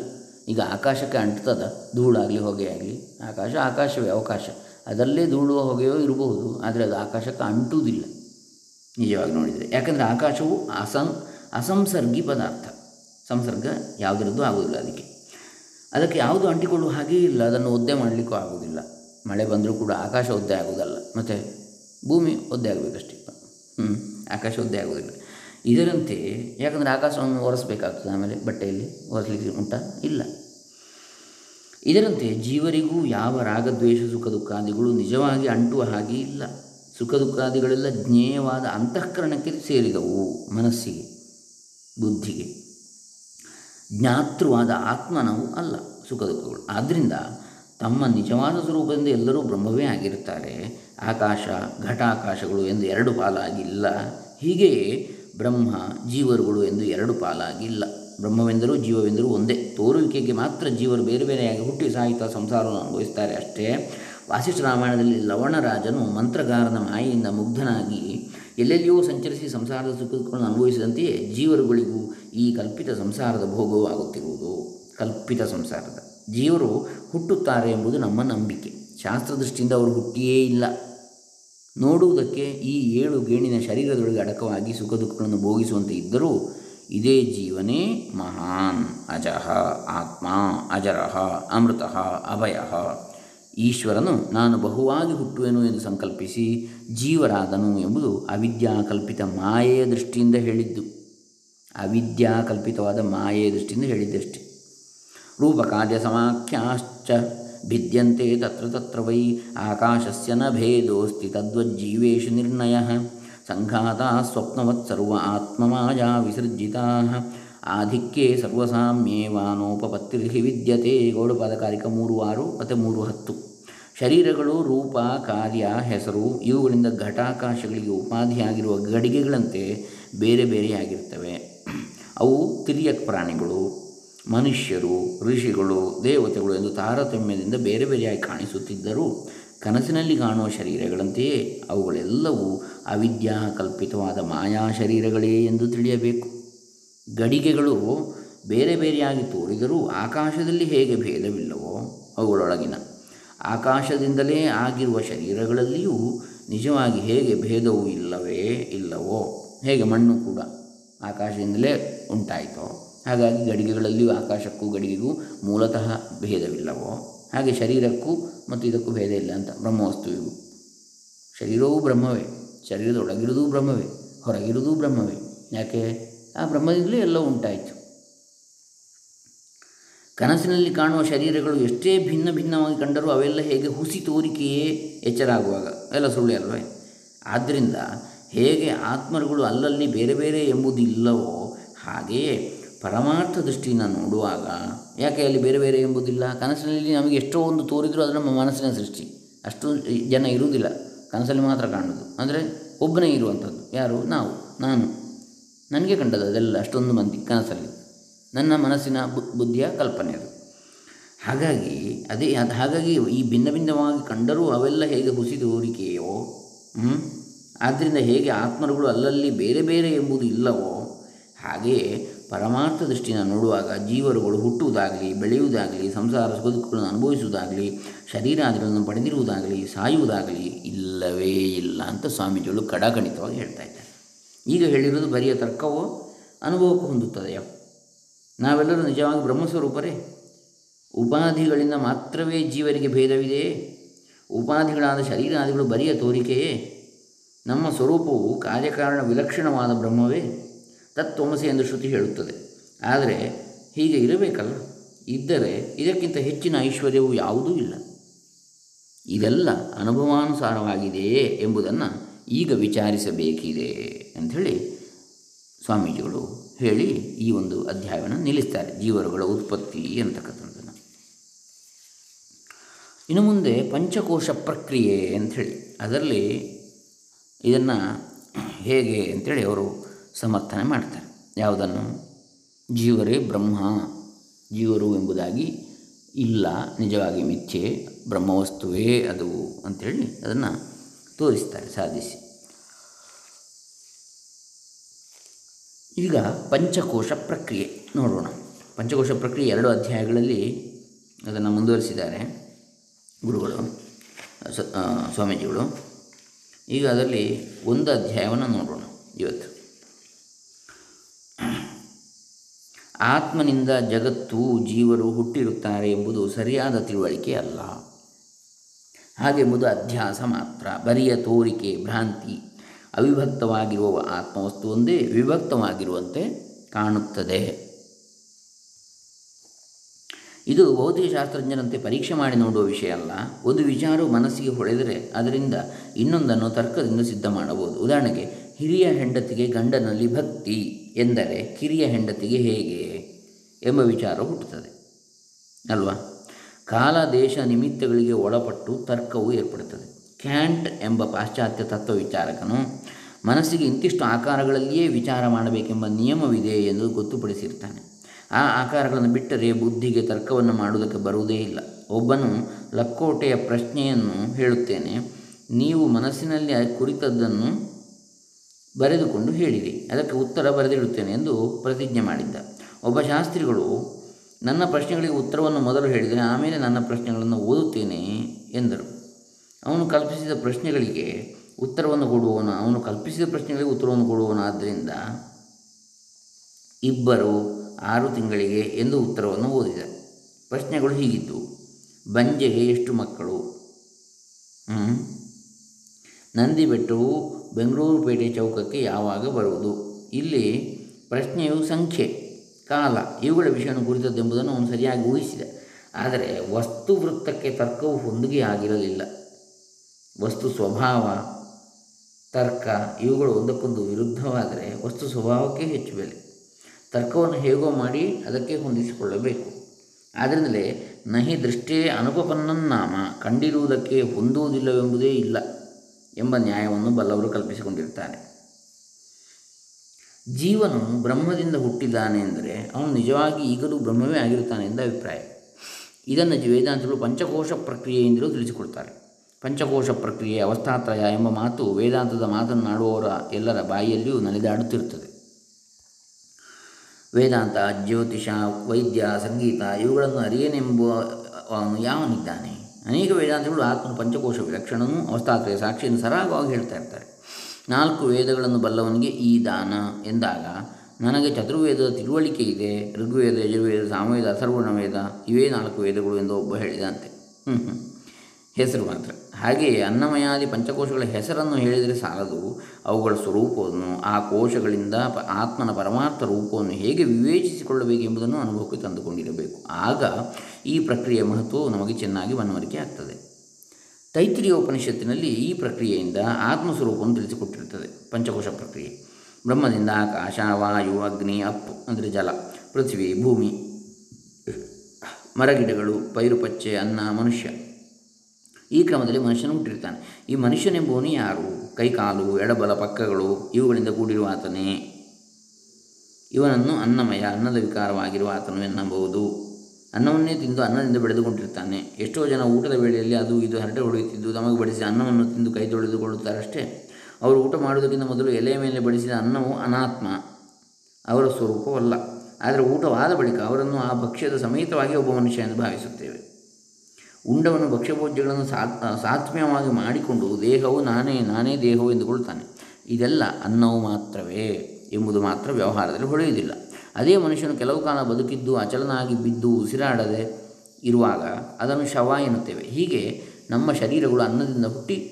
A: ಈಗ ಆಕಾಶಕ್ಕೆ ಅಂಟ್ತದ ಧೂಳಾಗಲಿ ಹೊಗೆ ಆಗಲಿ ಆಕಾಶ ಆಕಾಶವೇ ಅವಕಾಶ. ಅದರಲ್ಲೇ ಧೂಳುವ ಹೊಗೆಯೋ ಇರಬಹುದು, ಆದರೆ ಅದು ಆಕಾಶಕ್ಕೆ ಅಂಟುವುದಿಲ್ಲ. ನಿಜವಾಗಿ ನೋಡಿದರೆ. ಯಾಕಂದರೆ ಆಕಾಶವು ಅಸಂ, ಅಸಂಸರ್ಗಿ ಪದಾರ್ಥ. ಸಂಸರ್ಗ ಯಾವುದರದ್ದು ಆಗುವುದಿಲ್ಲ ಅದಕ್ಕೆ. ಅದಕ್ಕೆ ಯಾವುದು ಅಂಟಿಕೊಳ್ಳುವ ಹಾಗೇ ಇಲ್ಲ. ಅದನ್ನು ಒದ್ದೆ ಮಾಡಲಿಕ್ಕೂ ಆಗುವುದಿಲ್ಲ ಮಳೆ ಬಂದರೂ ಕೂಡ ಆಕಾಶ ಒದ್ದೆ ಆಗುವುದಲ್ಲ ಮತ್ತು ಭೂಮಿ ಒದ್ದೆ ಆಗಬೇಕಷ್ಟೇ. ಹ್ಞೂ ಆಕಾಶ ಒದ್ದೆ ಆಗುವುದಿಲ್ಲ ಇದರಂತೆ ಯಾಕಂದರೆ ಆಕಾಶವನ್ನು ಒರೆಸಬೇಕಾಗ್ತದೆ. ಆಮೇಲೆ ಬಟ್ಟೆಯಲ್ಲಿ ಒರೆಸಲಿಕ್ಕೆ ಉಂಟ? ಇಲ್ಲ. ಇದರಂತೆ ಜೀವರಿಗೂ ಯಾವ ರಾಗದ್ವೇಷ, ಸುಖ ದುಃಖಾದಿಗಳು ನಿಜವಾಗಿ ಅಂಟುವ ಹಾಗೆ ಇಲ್ಲ. ಸುಖ ದುಃಖಾದಿಗಳೆಲ್ಲ ಜ್ಞೇಯವಾದ ಅಂತಃಕರಣಕ್ಕೆ ಸೇರಿದವು ಮನಸ್ಸಿಗೆ, ಬುದ್ಧಿಗೆ. ಜ್ಞಾತೃವಾದ ಆತ್ಮನವು ಅಲ್ಲ ಸುಖ ದುಃಖಗಳು ಆದ್ದರಿಂದ ತಮ್ಮ ನಿಜವಾದ ಸ್ವರೂಪದಿಂದ ಎಲ್ಲರೂ ಬ್ರಹ್ಮವೇ ಆಗಿರುತ್ತಾರೆ. ಆಕಾಶ, ಘಟಾಕಾಶಗಳು ಎಂದು ಎರಡು ಪಾಲಾಗಿಲ್ಲ. ಹೀಗೆಯೇ ಬ್ರಹ್ಮ ಜೀವರುಗಳು ಎಂದು ಎರಡು ಪಾಲಾಗಿಲ್ಲ. ಬ್ರಹ್ಮವೆಂದರೂ ಜೀವವೆಂದರೂ ಒಂದೇ. ತೋರುವಿಕೆಗೆ ಮಾತ್ರ ಜೀವರು ಬೇರೆ ಬೇರೆಯಾಗಿ ಹುಟ್ಟಿ ಸಾಹಿತ್ಯ ಸಂಸಾರವನ್ನು ಅನುಭವಿಸ್ತಾರೆ ಅಷ್ಟೇ. ವಾಸಿಷ್ಠ ರಾಮಾಯಣದಲ್ಲಿ ಲವಣರಾಜನು ಮಂತ್ರಗಾರನ ಮಾಯೆಯಿಂದ ಮುಗ್ಧನಾಗಿ ಎಲ್ಲೆಲ್ಲಿಯೂ ಸಂಚರಿಸಿ ಸಂಸಾರದ ಸುಖಗಳನ್ನು ಅನುಭವಿಸಿದಂತೆಯೇ ಜೀವರುಗಳಿಗೂ ಈ ಕಲ್ಪಿತ ಸಂಸಾರದ ಭೋಗವೂ ಆಗುತ್ತಿರುವುದು. ಕಲ್ಪಿತ ಸಂಸಾರದ. ಜೀವರು ಹುಟ್ಟುತ್ತಾರೆ ಎಂಬುದು ನಮ್ಮ ನಂಬಿಕೆ. ಶಾಸ್ತ್ರದೃಷ್ಟಿಯಿಂದ ಅವರು ಹುಟ್ಟಿಯೇ ಇಲ್ಲ. ನೋಡುವುದಕ್ಕೆ ಈ ಏಳು ಗೇಣಿನ ಶರೀರದೊಳಗೆ ಅಡಕವಾಗಿ ಸುಖ ದುಃಖಗಳನ್ನು ಭೋಗಿಸುವಂತೆ ಇದ್ದರೂ ಇದೇ ಜೀವನೇ ಮಹಾನ್. ಅಜಃ ಆತ್ಮ ಅಜರಃ ಅಮೃತಃ, ಅಭಯಃ. ಈಶ್ವರನು ನಾನು ಬಹುವಾಗಿ ಹುಟ್ಟುವೆನು ಎಂದು ಸಂಕಲ್ಪಿಸಿ ಜೀವರಾದನು ಎಂಬುದು ಅವಿದ್ಯಾಕಲ್ಪಿತ ಮಾಯೆಯ ದೃಷ್ಟಿಯಿಂದ ಹೇಳಿದ್ದು. ಅವಿದ್ಯಾಕಲ್ಪಿತವಾದ ಮಾಯೆಯ ದೃಷ್ಟಿಯಿಂದ ಹೇಳಿದ್ದಷ್ಟೆ. ರೂಪಕಾರ್ಯ ಸಮಾಖ್ಯಾಶ್ಚ ಭಿದ್ಯಂತೆ ತತ್ರ ತತ್ರ ವೈ ಆಕಾಶಸ್ಯ ನ ಭೇದೋಸ್ತಿ ತದ್ವಜ್ಜೀವೇಶು ನಿರ್ಣಯ. ಸಂಘಾತ ಸ್ವಪ್ನವತ್ ಸರ್ವ ಆತ್ಮಮಾಯಾ ವಿಸರ್ಜಿತಾ. ಆಧಿಕ್ಯೆ ಸರ್ವಸಾಮ್ಯೇವಾನೋಪಪತ್ತಿರ್ಹಿ ವಿದ್ಯತೆ ಗೌಡಪಾದಕಾರಿಕ ಮೂರು ಆರು ಮತ್ತು ಮೂರು ಹತ್ತು. ಶರೀರಗಳು, ರೂಪ, ಕಾರ್ಯ, ಹೆಸರು ಇವುಗಳಿಂದ ಘಟಾಕಾಶಗಳಿಗೆ ಉಪಾಧಿಯಾಗಿರುವ ಗಡಿಗೆಗಳಂತೆ ಬೇರೆ ಬೇರೆಯಾಗಿರ್ತವೆ. ಅವು ತಿರ್ಯಕ್ ಪ್ರಾಣಿಗಳು, ಮನುಷ್ಯರು, ಋಷಿಗಳು, ದೇವತೆಗಳು ಎಂದು ತಾರತಮ್ಯದಿಂದ ಬೇರೆ ಬೇರೆಯಾಗಿ ಕಾಣಿಸುತ್ತಿದ್ದರೂ ಕನಸಿನಲ್ಲಿ ಕಾಣುವ ಶರೀರಗಳಂತೆಯೇ ಅವುಗಳೆಲ್ಲವೂ ಅವಿದ್ಯಾ ಕಲ್ಪಿತವಾದ ಮಾಯಾ ಶರೀರಗಳೇ ಎಂದು ತಿಳಿಯಬೇಕು. ಗಡಿಗೆಗಳು ಬೇರೆ ಬೇರೆಯಾಗಿ ತೋರಿದರೂ ಆಕಾಶದಲ್ಲಿ ಹೇಗೆ ಭೇದವಿಲ್ಲವೋ ಅವುಗಳೊಳಗಿನ. ಆಕಾಶದಿಂದಲೇ ಆಗಿರುವ ಶರೀರಗಳಲ್ಲಿಯೂ ನಿಜವಾಗಿ ಹೇಗೆ ಭೇದವೂ ಇಲ್ಲವೇ ಇಲ್ಲವೋ. ಹೇಗೆ ಮಣ್ಣು ಕೂಡ ಆಕಾಶದಿಂದಲೇ ಉಂಟಾಯಿತೋ, ಹಾಗಾಗಿ ಗಡಿಗೆಗಳಲ್ಲಿಯೂ ಆಕಾಶಕ್ಕೂ ಗಡಿಗೆಗೂ ಮೂಲತಃ ಭೇದವಿಲ್ಲವೋ, ಹಾಗೆ ಶರೀರಕ್ಕೂ ಮತ್ತು ಇದಕ್ಕೂ ಭೇದ ಇಲ್ಲ ಅಂತ ಬ್ರಹ್ಮವಸ್ತುವಿಗೂ ಶರೀರವೂ ಬ್ರಹ್ಮವೇ, ಶರೀರದೊಳಗಿರುವುದೂ ಬ್ರಹ್ಮವೇ, ಹೊರಗಿರುವುದೂ ಬ್ರಹ್ಮವೇ. ಯಾಕೆ? ಆ ಬ್ರಹ್ಮದಿಂದಲೇ ಎಲ್ಲ ಉಂಟಾಯಿತು. ಕನಸಿನಲ್ಲಿ ಕಾಣುವ ಶರೀರಗಳು ಎಷ್ಟೇ ಭಿನ್ನ ಭಿನ್ನವಾಗಿ ಕಂಡರೂ ಅವೆಲ್ಲ ಹೇಗೆ ಹುಸಿ ತೋರಿಕೆಯೇ ಎಚ್ಚರಾಗುವಾಗ, ಎಲ್ಲ ಸುಳ್ಳೆ ಅಲ್ವೇ? ಆದ್ದರಿಂದ ಹೇಗೆ ಆತ್ಮರುಗಳು ಅಲ್ಲಲ್ಲಿ ಬೇರೆ ಬೇರೆ ಎಂಬುದಿಲ್ಲವೋ, ಹಾಗೆಯೇ ಪರಮಾರ್ಥ ದೃಷ್ಟಿಯಿಂದ ನೋಡುವಾಗ, ಯಾಕೆ ಅಲ್ಲಿ ಬೇರೆ ಬೇರೆ ಎಂಬುದಿಲ್ಲ? ಕನಸಿನಲ್ಲಿ ನಮಗೆ ಎಷ್ಟೋ ಒಂದು ತೋರಿದರೂ ಅದು ನಮ್ಮ ಮನಸ್ಸಿನ ಸೃಷ್ಟಿ. ಅಷ್ಟು ಜನ ಇರುವುದಿಲ್ಲ. ಕನಸಲ್ಲಿ ಮಾತ್ರ ಕಾಣೋದು ಅಂದರೆ ಒಬ್ಬನೇ ಇರುವಂಥದ್ದು. ಯಾರು? ನಾವು. ನಾನು. ನನಗೆ ಕಂಡದ್ದು ಅದೆಲ್ಲ ಅಷ್ಟೊಂದು ಮಂದಿ ಕನಸಲ್ಲಿ ನನ್ನ ಮನಸ್ಸಿನ ಬುದ್ಧಿಯ ಕಲ್ಪನೆ ಅದು ಹಾಗಾಗಿ ಅದೇ ಅದು ಹಾಗಾಗಿ ಈ ಭಿನ್ನ ಭಿನ್ನವಾಗಿ ಕಂಡರೂ ಅವೆಲ್ಲ ಹೇಗೆ ಹುಸಿದು? ಆದ್ದರಿಂದ ಹೇಗೆ ಆತ್ಮರುಗಳು ಅಲ್ಲಲ್ಲಿ ಬೇರೆ ಬೇರೆ ಎಂಬುದು ಇಲ್ಲವೋ, ಹಾಗೆಯೇ ಪರಮಾರ್ಥ ದೃಷ್ಟಿನ ನೋಡುವಾಗ ಜೀವರುಗಳು ಹುಟ್ಟುವುದಾಗಲಿ, ಬೆಳೆಯುವುದಾಗಲಿ, ಸಂಸಾರ ಸುಖದುಃಖಗಳನ್ನು ಅನುಭವಿಸುವುದಾಗಲಿ, ಶರೀರಾದಿಗಳನ್ನು ಪಡೆದಿರುವುದಾಗಲಿ, ಸಾಯುವುದಾಗಲಿ ಇಲ್ಲವೇ ಇಲ್ಲ ಅಂತ ಸ್ವಾಮೀಜಿಗಳು ಕಡಾಖಂಡಿತವಾಗಿ ಹೇಳ್ತಾ ಈಗ ಹೇಳಿರುವುದು ಬರಿಯ ತರ್ಕವೋ ಅನುಭವಕ್ಕೂ ಹೊಂದುತ್ತದೆಯೋ? ನಾವೆಲ್ಲರೂ ನಿಜವಾಗಿ ಬ್ರಹ್ಮಸ್ವರೂಪರೇ. ಉಪಾಧಿಗಳಿಂದ ಮಾತ್ರವೇ ಜೀವರಿಗೆ ಭೇದವಿದೆಯೇ? ಉಪಾಧಿಗಳಾದ ಶರೀರಾದಿಗಳು ಬರಿಯ ತೋರಿಕೆಯೇ? ನಮ್ಮ ಸ್ವರೂಪವು ಕಾರ್ಯಕಾರಣ ವಿಲಕ್ಷಣವಾದ ಬ್ರಹ್ಮವೇ? ತತ್ವಮಸಿ ಎಂದು ಶ್ರುತಿ ಹೇಳುತ್ತದೆ. ಆದರೆ ಹೀಗೆ ಇರಬೇಕಲ್ಲ? ಇದ್ದರೆ ಇದಕ್ಕಿಂತ ಹೆಚ್ಚಿನ ಐಶ್ವರ್ಯವು ಯಾವುದೂ ಇಲ್ಲ. ಇದೆಲ್ಲ ಅನುಭವಾನುಸಾರವಾಗಿದೆಯೇ ಎಂಬುದನ್ನು ಈಗ ವಿಚಾರಿಸಬೇಕಿದೆ ಅಂಥೇಳಿ ಸ್ವಾಮೀಜಿಗಳು ಹೇಳಿ ಈ ಒಂದು ಅಧ್ಯಾಯವನ್ನು ನಿಲ್ಲಿಸ್ತಾರೆ. ಜೀವರುಗಳ ಉತ್ಪತ್ತಿ ಅಂತಕ್ಕಂಥದ್ದನ್ನು. ಇನ್ನು ಮುಂದೆ ಪಂಚಕೋಶ ಪ್ರಕ್ರಿಯೆ ಅಂಥೇಳಿ. ಅದರಲ್ಲಿ ಇದನ್ನು ಹೇಗೆ ಅಂಥೇಳಿ ಅವರು ಸಮರ್ಥನೆ ಮಾಡ್ತಾರೆ. ಯಾವುದನ್ನು? ಜೀವರೇ ಬ್ರಹ್ಮ. ಜೀವರು ಎಂಬುದಾಗಿ ಇಲ್ಲ, ನಿಜವಾಗಿ ಮಿಥ್ಯೆ, ಬ್ರಹ್ಮವಸ್ತುವೇ ಅದು ಅಂಥೇಳಿ ಅದನ್ನು ತೋರಿಸ್ತಾರೆ, ಸಾಧಿಸಿ. ಈಗ ಪಂಚಕೋಶ ಪ್ರಕ್ರಿಯೆ ನೋಡೋಣ. ಪಂಚಕೋಶ ಪ್ರಕ್ರಿಯೆ ಎರಡು ಅಧ್ಯಾಯಗಳಲ್ಲಿ ಅದನ್ನು ಮುಂದುವರಿಸಿದ್ದಾರೆ ಗುರುಗಳು ಸ್ವಾಮೀಜಿಗಳು. ಈಗ ಅದರಲ್ಲಿ ಒಂದು ಅಧ್ಯಾಯವನ್ನು ನೋಡೋಣ ಇವತ್ತು. ಆತ್ಮನಿಂದ ಜಗತ್ತು ಜೀವರು ಹುಟ್ಟಿರುತ್ತಾರೆ ಎಂಬುದು ಸರಿಯಾದ ತಿಳುವಳಿಕೆ ಅಲ್ಲ. ಹಾಗೆಂಬುದು ಅಧ್ಯಾಸ ಮಾತ್ರ. ಬರಿಯ ತೋರಿಕೆ, ಭ್ರಾಂತಿ, ಅವಿಭಕ್ತವಾಗಿರುವ ಆತ್ಮವಸ್ತು ಒಂದೇ ವಿಭಕ್ತವಾಗಿರುವಂತೆ ಕಾಣುತ್ತದೆ. ಇದು ಭೌತಿಕಶಾಸ್ತ್ರಜ್ಞರಂತೆ ಪರೀಕ್ಷೆ ಮಾಡಿ ನೋಡುವ ವಿಷಯ ಅಲ್ಲ. ಒಂದು ವಿಚಾರವು ಮನಸ್ಸಿಗೆ ಹೊಳೆದರೆ ಅದರಿಂದ ಇನ್ನೊಂದನ್ನು ತರ್ಕದಿಂದ ಸಿದ್ಧ ಮಾಡಬಹುದು. ಉದಾಹರಣೆಗೆ, ಹಿರಿಯ ಹೆಂಡತಿಗೆ ಗಂಡನಲ್ಲಿ ಭಕ್ತಿ ಎಂದರೆ ಕಿರಿಯ ಹೆಂಡತಿಗೆ ಹೇಗೆ ಎಂಬ ವಿಚಾರ ಹುಟ್ಟುತ್ತದೆ. ಅಲ್ವಾ? ಕಾಲ, ದೇಶ, ನಿಮಿತ್ತಗಳಿಗೆ ಒಳಪಟ್ಟು ತರ್ಕವು ಏರ್ಪಡುತ್ತದೆ. ಕ್ಯಾಂಟ್ ಎಂಬ ಪಾಶ್ಚಾತ್ಯ ತತ್ವ ವಿಚಾರಕನು ಮನಸ್ಸಿಗೆ ಇಂತಿಷ್ಟು ಆಕಾರಗಳಲ್ಲಿಯೇ ವಿಚಾರ ಮಾಡಬೇಕೆಂಬ ನಿಯಮವಿದೆ ಎಂದು ಗೊತ್ತುಪಡಿಸಿರ್ತಾನೆ. ಆ ಆಕಾರಗಳನ್ನು ಬಿಟ್ಟರೆ ಬುದ್ಧಿಗೆ ತರ್ಕವನ್ನು ಮಾಡುವುದಕ್ಕೆ ಬರುವುದೇ ಇಲ್ಲ. ಒಬ್ಬನು ಲಕ್ಕೋಟೆಯ ಪ್ರಶ್ನೆಯನ್ನು ಹೇಳುತ್ತೇನೆ, ನೀವು ಮನಸ್ಸಿನಲ್ಲಿ ಕುರಿತದ್ದನ್ನು ಬರೆದುಕೊಂಡು ಹೇಳಿರಿ, ಅದಕ್ಕೆ ಉತ್ತರ ಬರೆದಿಡುತ್ತೇನೆ ಎಂದು ಪ್ರತಿಜ್ಞೆ ಮಾಡಿದ್ದ. ಒಬ್ಬ ಶಾಸ್ತ್ರಿಗಳು ನನ್ನ ಪ್ರಶ್ನೆಗಳಿಗೆ ಉತ್ತರವನ್ನು ಮೊದಲು ಹೇಳಿದರೆ ಆಮೇಲೆ ನನ್ನ ಪ್ರಶ್ನೆಗಳನ್ನು ಓದುತ್ತೇನೆ ಎಂದರು. ಅವನು ಕಲ್ಪಿಸಿದ ಪ್ರಶ್ನೆಗಳಿಗೆ ಉತ್ತರವನ್ನು ಕೊಡುವವನು, ಅವನು ಕಲ್ಪಿಸಿದ ಪ್ರಶ್ನೆಗಳಿಗೆ ಉತ್ತರವನ್ನು ಕೊಡುವವನಾದ್ದರಿಂದ ಇಬ್ಬರು ಆರು ತಿಂಗಳಿಗೆ ಎಂದು ಉತ್ತರವನ್ನು ಓದಿದ ಪ್ರಶ್ನೆಗಳು ಹೀಗಿದ್ದವು. ಬಂಜೆಗೆ ಎಷ್ಟು ಮಕ್ಕಳು? ನಂದಿ ಬೆಟ್ಟವು ಬೆಂಗಳೂರು ಪೇಟೆ ಚೌಕಕ್ಕೆ ಯಾವಾಗ ಬರುವುದು? ಇಲ್ಲಿ ಪ್ರಶ್ನೆಯು ಸಂಖ್ಯೆ. ಕಾಲ ಇವುಗಳ ವಿಷಯವನ್ನು ಕುರಿತದ್ದೆಂಬುದನ್ನು ಅವನು ಸರಿಯಾಗಿ ಊಹಿಸಿದ. ಆದರೆ ವಸ್ತು ವೃತ್ತಕ್ಕೆ ತರ್ಕವು ಹೊಂದಿಗೆ ಆಗಿರಲಿಲ್ಲ. ವಸ್ತು ಸ್ವಭಾವ, ತರ್ಕ ಇವುಗಳು ಒಂದಕ್ಕೊಂದು ವಿರುದ್ಧವಾದರೆ ವಸ್ತು ಸ್ವಭಾವಕ್ಕೆ ಹೆಚ್ಚು ಬೆಲೆ. ತರ್ಕವನ್ನು ಹೇಗೋ ಮಾಡಿ ಅದಕ್ಕೆ ಹೊಂದಿಸಿಕೊಳ್ಳಬೇಕು. ಆದ್ದರಿಂದಲೇ ನಹಿ ದೃಷ್ಟೇ ಅನುಪಪನ್ನನ್ನಾಮ, ಕಂಡಿರುವುದಕ್ಕೆ ಹೊಂದುವುದಿಲ್ಲವೆಂಬುದೇ ಇಲ್ಲ ಎಂಬ ನ್ಯಾಯವನ್ನು ಬಲ್ಲವರು ಕಲ್ಪಿಸಿಕೊಂಡಿರ್ತಾರೆ. ಜೀವನು ಬ್ರಹ್ಮದಿಂದ ಹುಟ್ಟಿದ್ದಾನೆ ಅಂದರೆ ಅವನು ನಿಜವಾಗಿ ಈಗಲೂ ಬ್ರಹ್ಮವೇ ಆಗಿರುತ್ತಾನೆ ಎಂದು ಅಭಿಪ್ರಾಯ. ಇದನ್ನು ವೇದಾಂತಗಳು ಪಂಚಕೋಶ ಪ್ರಕ್ರಿಯೆಯಿಂದಲೂ ತಿಳಿಸಿಕೊಡ್ತಾರೆ. ಪಂಚಕೋಶ ಪ್ರಕ್ರಿಯೆ ಅವಸ್ಥಾತ್ರಯ ಎಂಬ ಮಾತು ವೇದಾಂತದ ಮಾತನ್ನಾಡುವವರ ಎಲ್ಲರ ಬಾಯಿಯಲ್ಲಿಯೂ ನಲಿದಾಡುತ್ತಿರುತ್ತದೆ. ವೇದಾಂತ, ಜ್ಯೋತಿಷ, ವೈದ್ಯ, ಸಂಗೀತ ಇವುಗಳನ್ನು ಅರಿಯನೆಂಬ ಅವನು ಯಾವನಿದ್ದಾನೆ? ಅನೇಕ ವೇದಾಂತಗಳು ಆತ್ಮನ ಪಂಚಕೋಶ ವಿಲಕ್ಷಣನೂ ಅವಸ್ಥಾತ್ರಯ ಸಾಕ್ಷಿಯನ್ನು ಸರಾಗವಾಗಿ ಹೇಳ್ತಾ ಇರ್ತಾರೆ. ನಾಲ್ಕು ವೇದಗಳನ್ನು ಬಲ್ಲವನಿಗೆ ಈ ದಾನ ಎಂದಾಗ, ನನಗೆ ಚತುರ್ವೇದದ ತಿಳುವಳಿಕೆ ಇದೆ, ಋಗ್ವೇದ, ಯಜುರ್ವೇದ, ಸಾಮವೇದ ಅಥರ್ವಣ ವೇದ, ಇವೇ ನಾಲ್ಕು ವೇದಗಳು ಎಂದು ಒಬ್ಬ ಹೇಳಿದಂತೆ. ಹ್ಞೂ. ಹೆಸರು ಮಾತ್ರ. ಹಾಗೆಯೇ ಅನ್ನಮಯಾದಿ ಪಂಚಕೋಶಗಳ ಹೆಸರನ್ನು ಹೇಳಿದರೆ ಸಾಲದು, ಅವುಗಳ ಸ್ವರೂಪವನ್ನು, ಆ ಕೋಶಗಳಿಂದ ಆತ್ಮನ ಪರಮಾರ್ಥ ರೂಪವನ್ನು ಹೇಗೆ ವಿವೇಚಿಸಿಕೊಳ್ಳಬೇಕೆಂಬುದನ್ನು ಅನುಭವಕ್ಕೆ ತಂದುಕೊಂಡಿರಬೇಕು. ಆಗ ಈ ಪ್ರಕ್ರಿಯೆಯ ಮಹತ್ವವು ನಮಗೆ ಚೆನ್ನಾಗಿ ಮನವರಿಕೆ ಆಗ್ತದೆ. ತೈತ್ರಿಯ ಉಪನಿಷತ್ತಿನಲ್ಲಿ ಈ ಪ್ರಕ್ರಿಯೆಯಿಂದ ಆತ್ಮಸ್ವರೂಪವನ್ನು ತಿಳಿಸಿಕೊಟ್ಟಿರುತ್ತದೆ, ಪಂಚಕೋಶ ಪ್ರಕ್ರಿಯೆ. ಬ್ರಹ್ಮದಿಂದ ಆಕಾಶ, ವಾಯು, ಅಗ್ನಿ, ಅಪ್ಪು, ಅಂದರೆ ಜಲ, ಪೃಥ್ವಿ, ಭೂಮಿ, ಮರಗಿಡಗಳು ಪೈರುಪಚ್ಚೆ ಅನ್ನ, ಮನುಷ್ಯ. ಈ ಕ್ರಮದಲ್ಲಿ ಮನುಷ್ಯನು ಹುಟ್ಟಿರ್ತಾನೆ. ಈ ಮನುಷ್ಯನೆಂಬುವನು ಯಾರು? ಕೈಕಾಲು, ಎಡಬಲ ಪಕ್ಕಗಳು, ಇವುಗಳಿಂದ ಕೂಡಿರುವ ಆತನೇ. ಇವನನ್ನು ಅನ್ನಮಯ, ಅನ್ನದ ವಿಕಾರವಾಗಿರುವ ಆತನು ಎನ್ನಬಹುದು. ಅನ್ನವನ್ನೇ ತಿಂದು ಅನ್ನದಿಂದ ಬೆಳೆದುಕೊಂಡಿರ್ತಾನೆ. ಎಷ್ಟೋ ಜನ ಊಟದ ವೇಳೆಯಲ್ಲಿ ಅದು ಇದು ಹರಟೆ ಹೊಡೆಯುತ್ತಿದ್ದು, ತಮಗೆ ಬಡಿಸಿ ಅನ್ನವನ್ನು ತಿಂದು ಕೈ ತೊಳೆದುಕೊಳ್ಳುತ್ತಾರಷ್ಟೇ. ಅವರು ಊಟ ಮಾಡುವುದಕ್ಕಿಂತ ಮೊದಲು ಎಲೆಯ ಮೇಲೆ ಬಡಿಸಿದ ಅನ್ನವು ಅನಾತ್ಮ, ಅವರ ಸ್ವರೂಪವಲ್ಲ. ಆದರೆ ಊಟವಾದ ಬಳಿಕ ಅವರನ್ನು ಆ ಭಕ್ಷ್ಯದ ಸಮೇತವಾಗಿ ಒಬ್ಬ ಮನುಷ್ಯ ಎಂದು ಭಾವಿಸುತ್ತೇವೆ. ಉಂಡವನ್ನು ಭಕ್ಷ್ಯಭೋಜ್ಯಗಳನ್ನು ಸಾತ್ ಸಾತ್ಮ್ಯವಾಗಿ ಮಾಡಿಕೊಂಡು ದೇಹವು ನಾನೇ ನಾನೇ ದೇಹವು ಎಂದುಕೊಳ್ತಾನೆ ಇದೆಲ್ಲ ಅನ್ನವು ಮಾತ್ರವೇ ಎಂಬುದು ಮಾತ್ರ ವ್ಯವಹಾರದಲ್ಲಿ ಹೊಳೆಯುವುದಿಲ್ಲ. ಅದೇ ಮನುಷ್ಯನು ಕೆಲವು ಕಾಲ ಬದುಕಿದ್ದು, ಅಚಲನಾಗಿ ಬಿದ್ದು, ಉಸಿರಾಡದೆ ಇರುವಾಗ ಅದನ್ನು ಶವ ಎನ್ನುತ್ತೇವೆ. ಹೀಗೆ ನಮ್ಮ ಶರೀರಗಳು ಅನ್ನದಿಂದ ಹುಟ್ಟಿ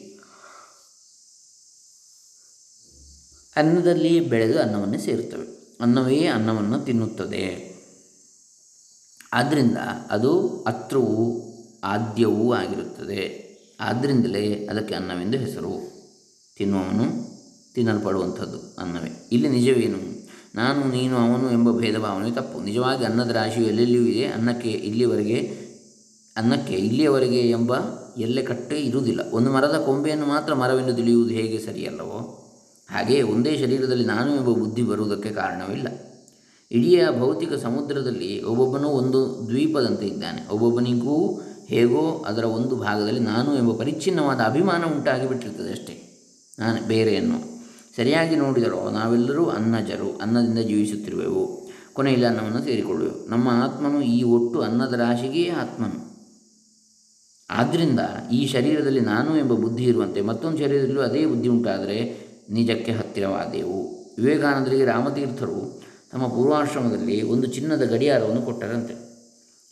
A: ಅನ್ನದಲ್ಲಿಯೇ ಬೆಳೆದು ಅನ್ನವನ್ನೇ ಸೇರುತ್ತವೆ. ಅನ್ನವೇ ಅನ್ನವನ್ನು ತಿನ್ನುತ್ತದೆ. ಆದ್ದರಿಂದ ಅದು ಅತ್ರವೂ ಆದ್ಯವೂ ಆಗಿರುತ್ತದೆ. ಆದ್ದರಿಂದಲೇ ಅದಕ್ಕೆ ಅನ್ನವೆಂದು ಹೆಸರು. ತಿನ್ನುವವನು ತಿನ್ನಲ್ಪಡುವಂಥದ್ದು ಅನ್ನವೇ. ಇಲ್ಲಿ ನಿಜವೇನು? ನಾನು, ನೀನು, ಅವನು ಎಂಬ ಭೇದ ಭಾವನೆ ತಪ್ಪು. ನಿಜವಾಗಿ ಅನ್ನದ ರಾಶಿಯು ಎಲ್ಲೆಲ್ಲಿಯೂ ಇದೆ ಅನ್ನಕ್ಕೆ ಇಲ್ಲಿಯವರೆಗೆ ಅನ್ನಕ್ಕೆ ಇಲ್ಲಿಯವರೆಗೆ ಎಂಬ ಎಲ್ಲೆ ಕಟ್ಟೆ ಇರುವುದಿಲ್ಲ. ಒಂದು ಮರದ ಕೊಂಬೆಯನ್ನು ಮಾತ್ರ ಮರವೆಂದು ತಿಳಿಯುವುದು ಹೇಗೆ ಸರಿಯಲ್ಲವೋ? ಹಾಗೆಯೇ ಒಂದೇ ಶರೀರದಲ್ಲಿ ನಾನು ಎಂಬ ಬುದ್ಧಿ ಬರುವುದಕ್ಕೆ ಕಾರಣವಿಲ್ಲ. ಇಡೀ ಭೌತಿಕ ಸಮುದ್ರದಲ್ಲಿ ಒಬ್ಬೊಬ್ಬನೂ ಒಂದು ದ್ವೀಪದಂತೆ ಇದ್ದಾನೆ. ಒಬ್ಬೊಬ್ಬನಿಗೂ ಹೇಗೋ ಅದರ ಒಂದು ಭಾಗದಲ್ಲಿ ನಾನು ಎಂಬ ಪರಿಚ್ಛಿನ್ನವಾದ ಅಭಿಮಾನ ಉಂಟಾಗಿ ಬಿಟ್ಟಿರ್ತದೆ ಅಷ್ಟೇ. ನಾನು ಬೇರೆ ಎನ್ನುವ ಸರಿಯಾಗಿ ನೋಡಿದರೋ ನಾವೆಲ್ಲರೂ ಅನ್ನಜರು, ಅನ್ನದಿಂದ ಜೀವಿಸುತ್ತಿರುವೆವು. ಕೊನೆಯಲ್ಲಿ ಅನ್ನವನ್ನು ಸೇರಿಕೊಳ್ಳುವೆವು. ನಮ್ಮ ಆತ್ಮನು ಈ ಒಟ್ಟು ಅನ್ನದ ರಾಶಿಗೆ ಆತ್ಮನು. ಆದ್ದರಿಂದ ಈ ಶರೀರದಲ್ಲಿ ನಾನು ಎಂಬ ಬುದ್ಧಿ ಇರುವಂತೆ ಮತ್ತೊಂದು ಶರೀರದಲ್ಲೂ ಅದೇ ಬುದ್ಧಿ ಉಂಟಾದರೆ ನಿಜಕ್ಕೆ ಹತ್ತಿರವಾದೆವು. ವಿವೇಕಾನಂದರಿಗೆ ರಾಮತೀರ್ಥರು ತಮ್ಮ ಪೂರ್ವಾಶ್ರಮದಲ್ಲಿ ಒಂದು ಚಿನ್ನದ ಗಡಿಯಾರವನ್ನು ಕೊಟ್ಟರಂತೆ.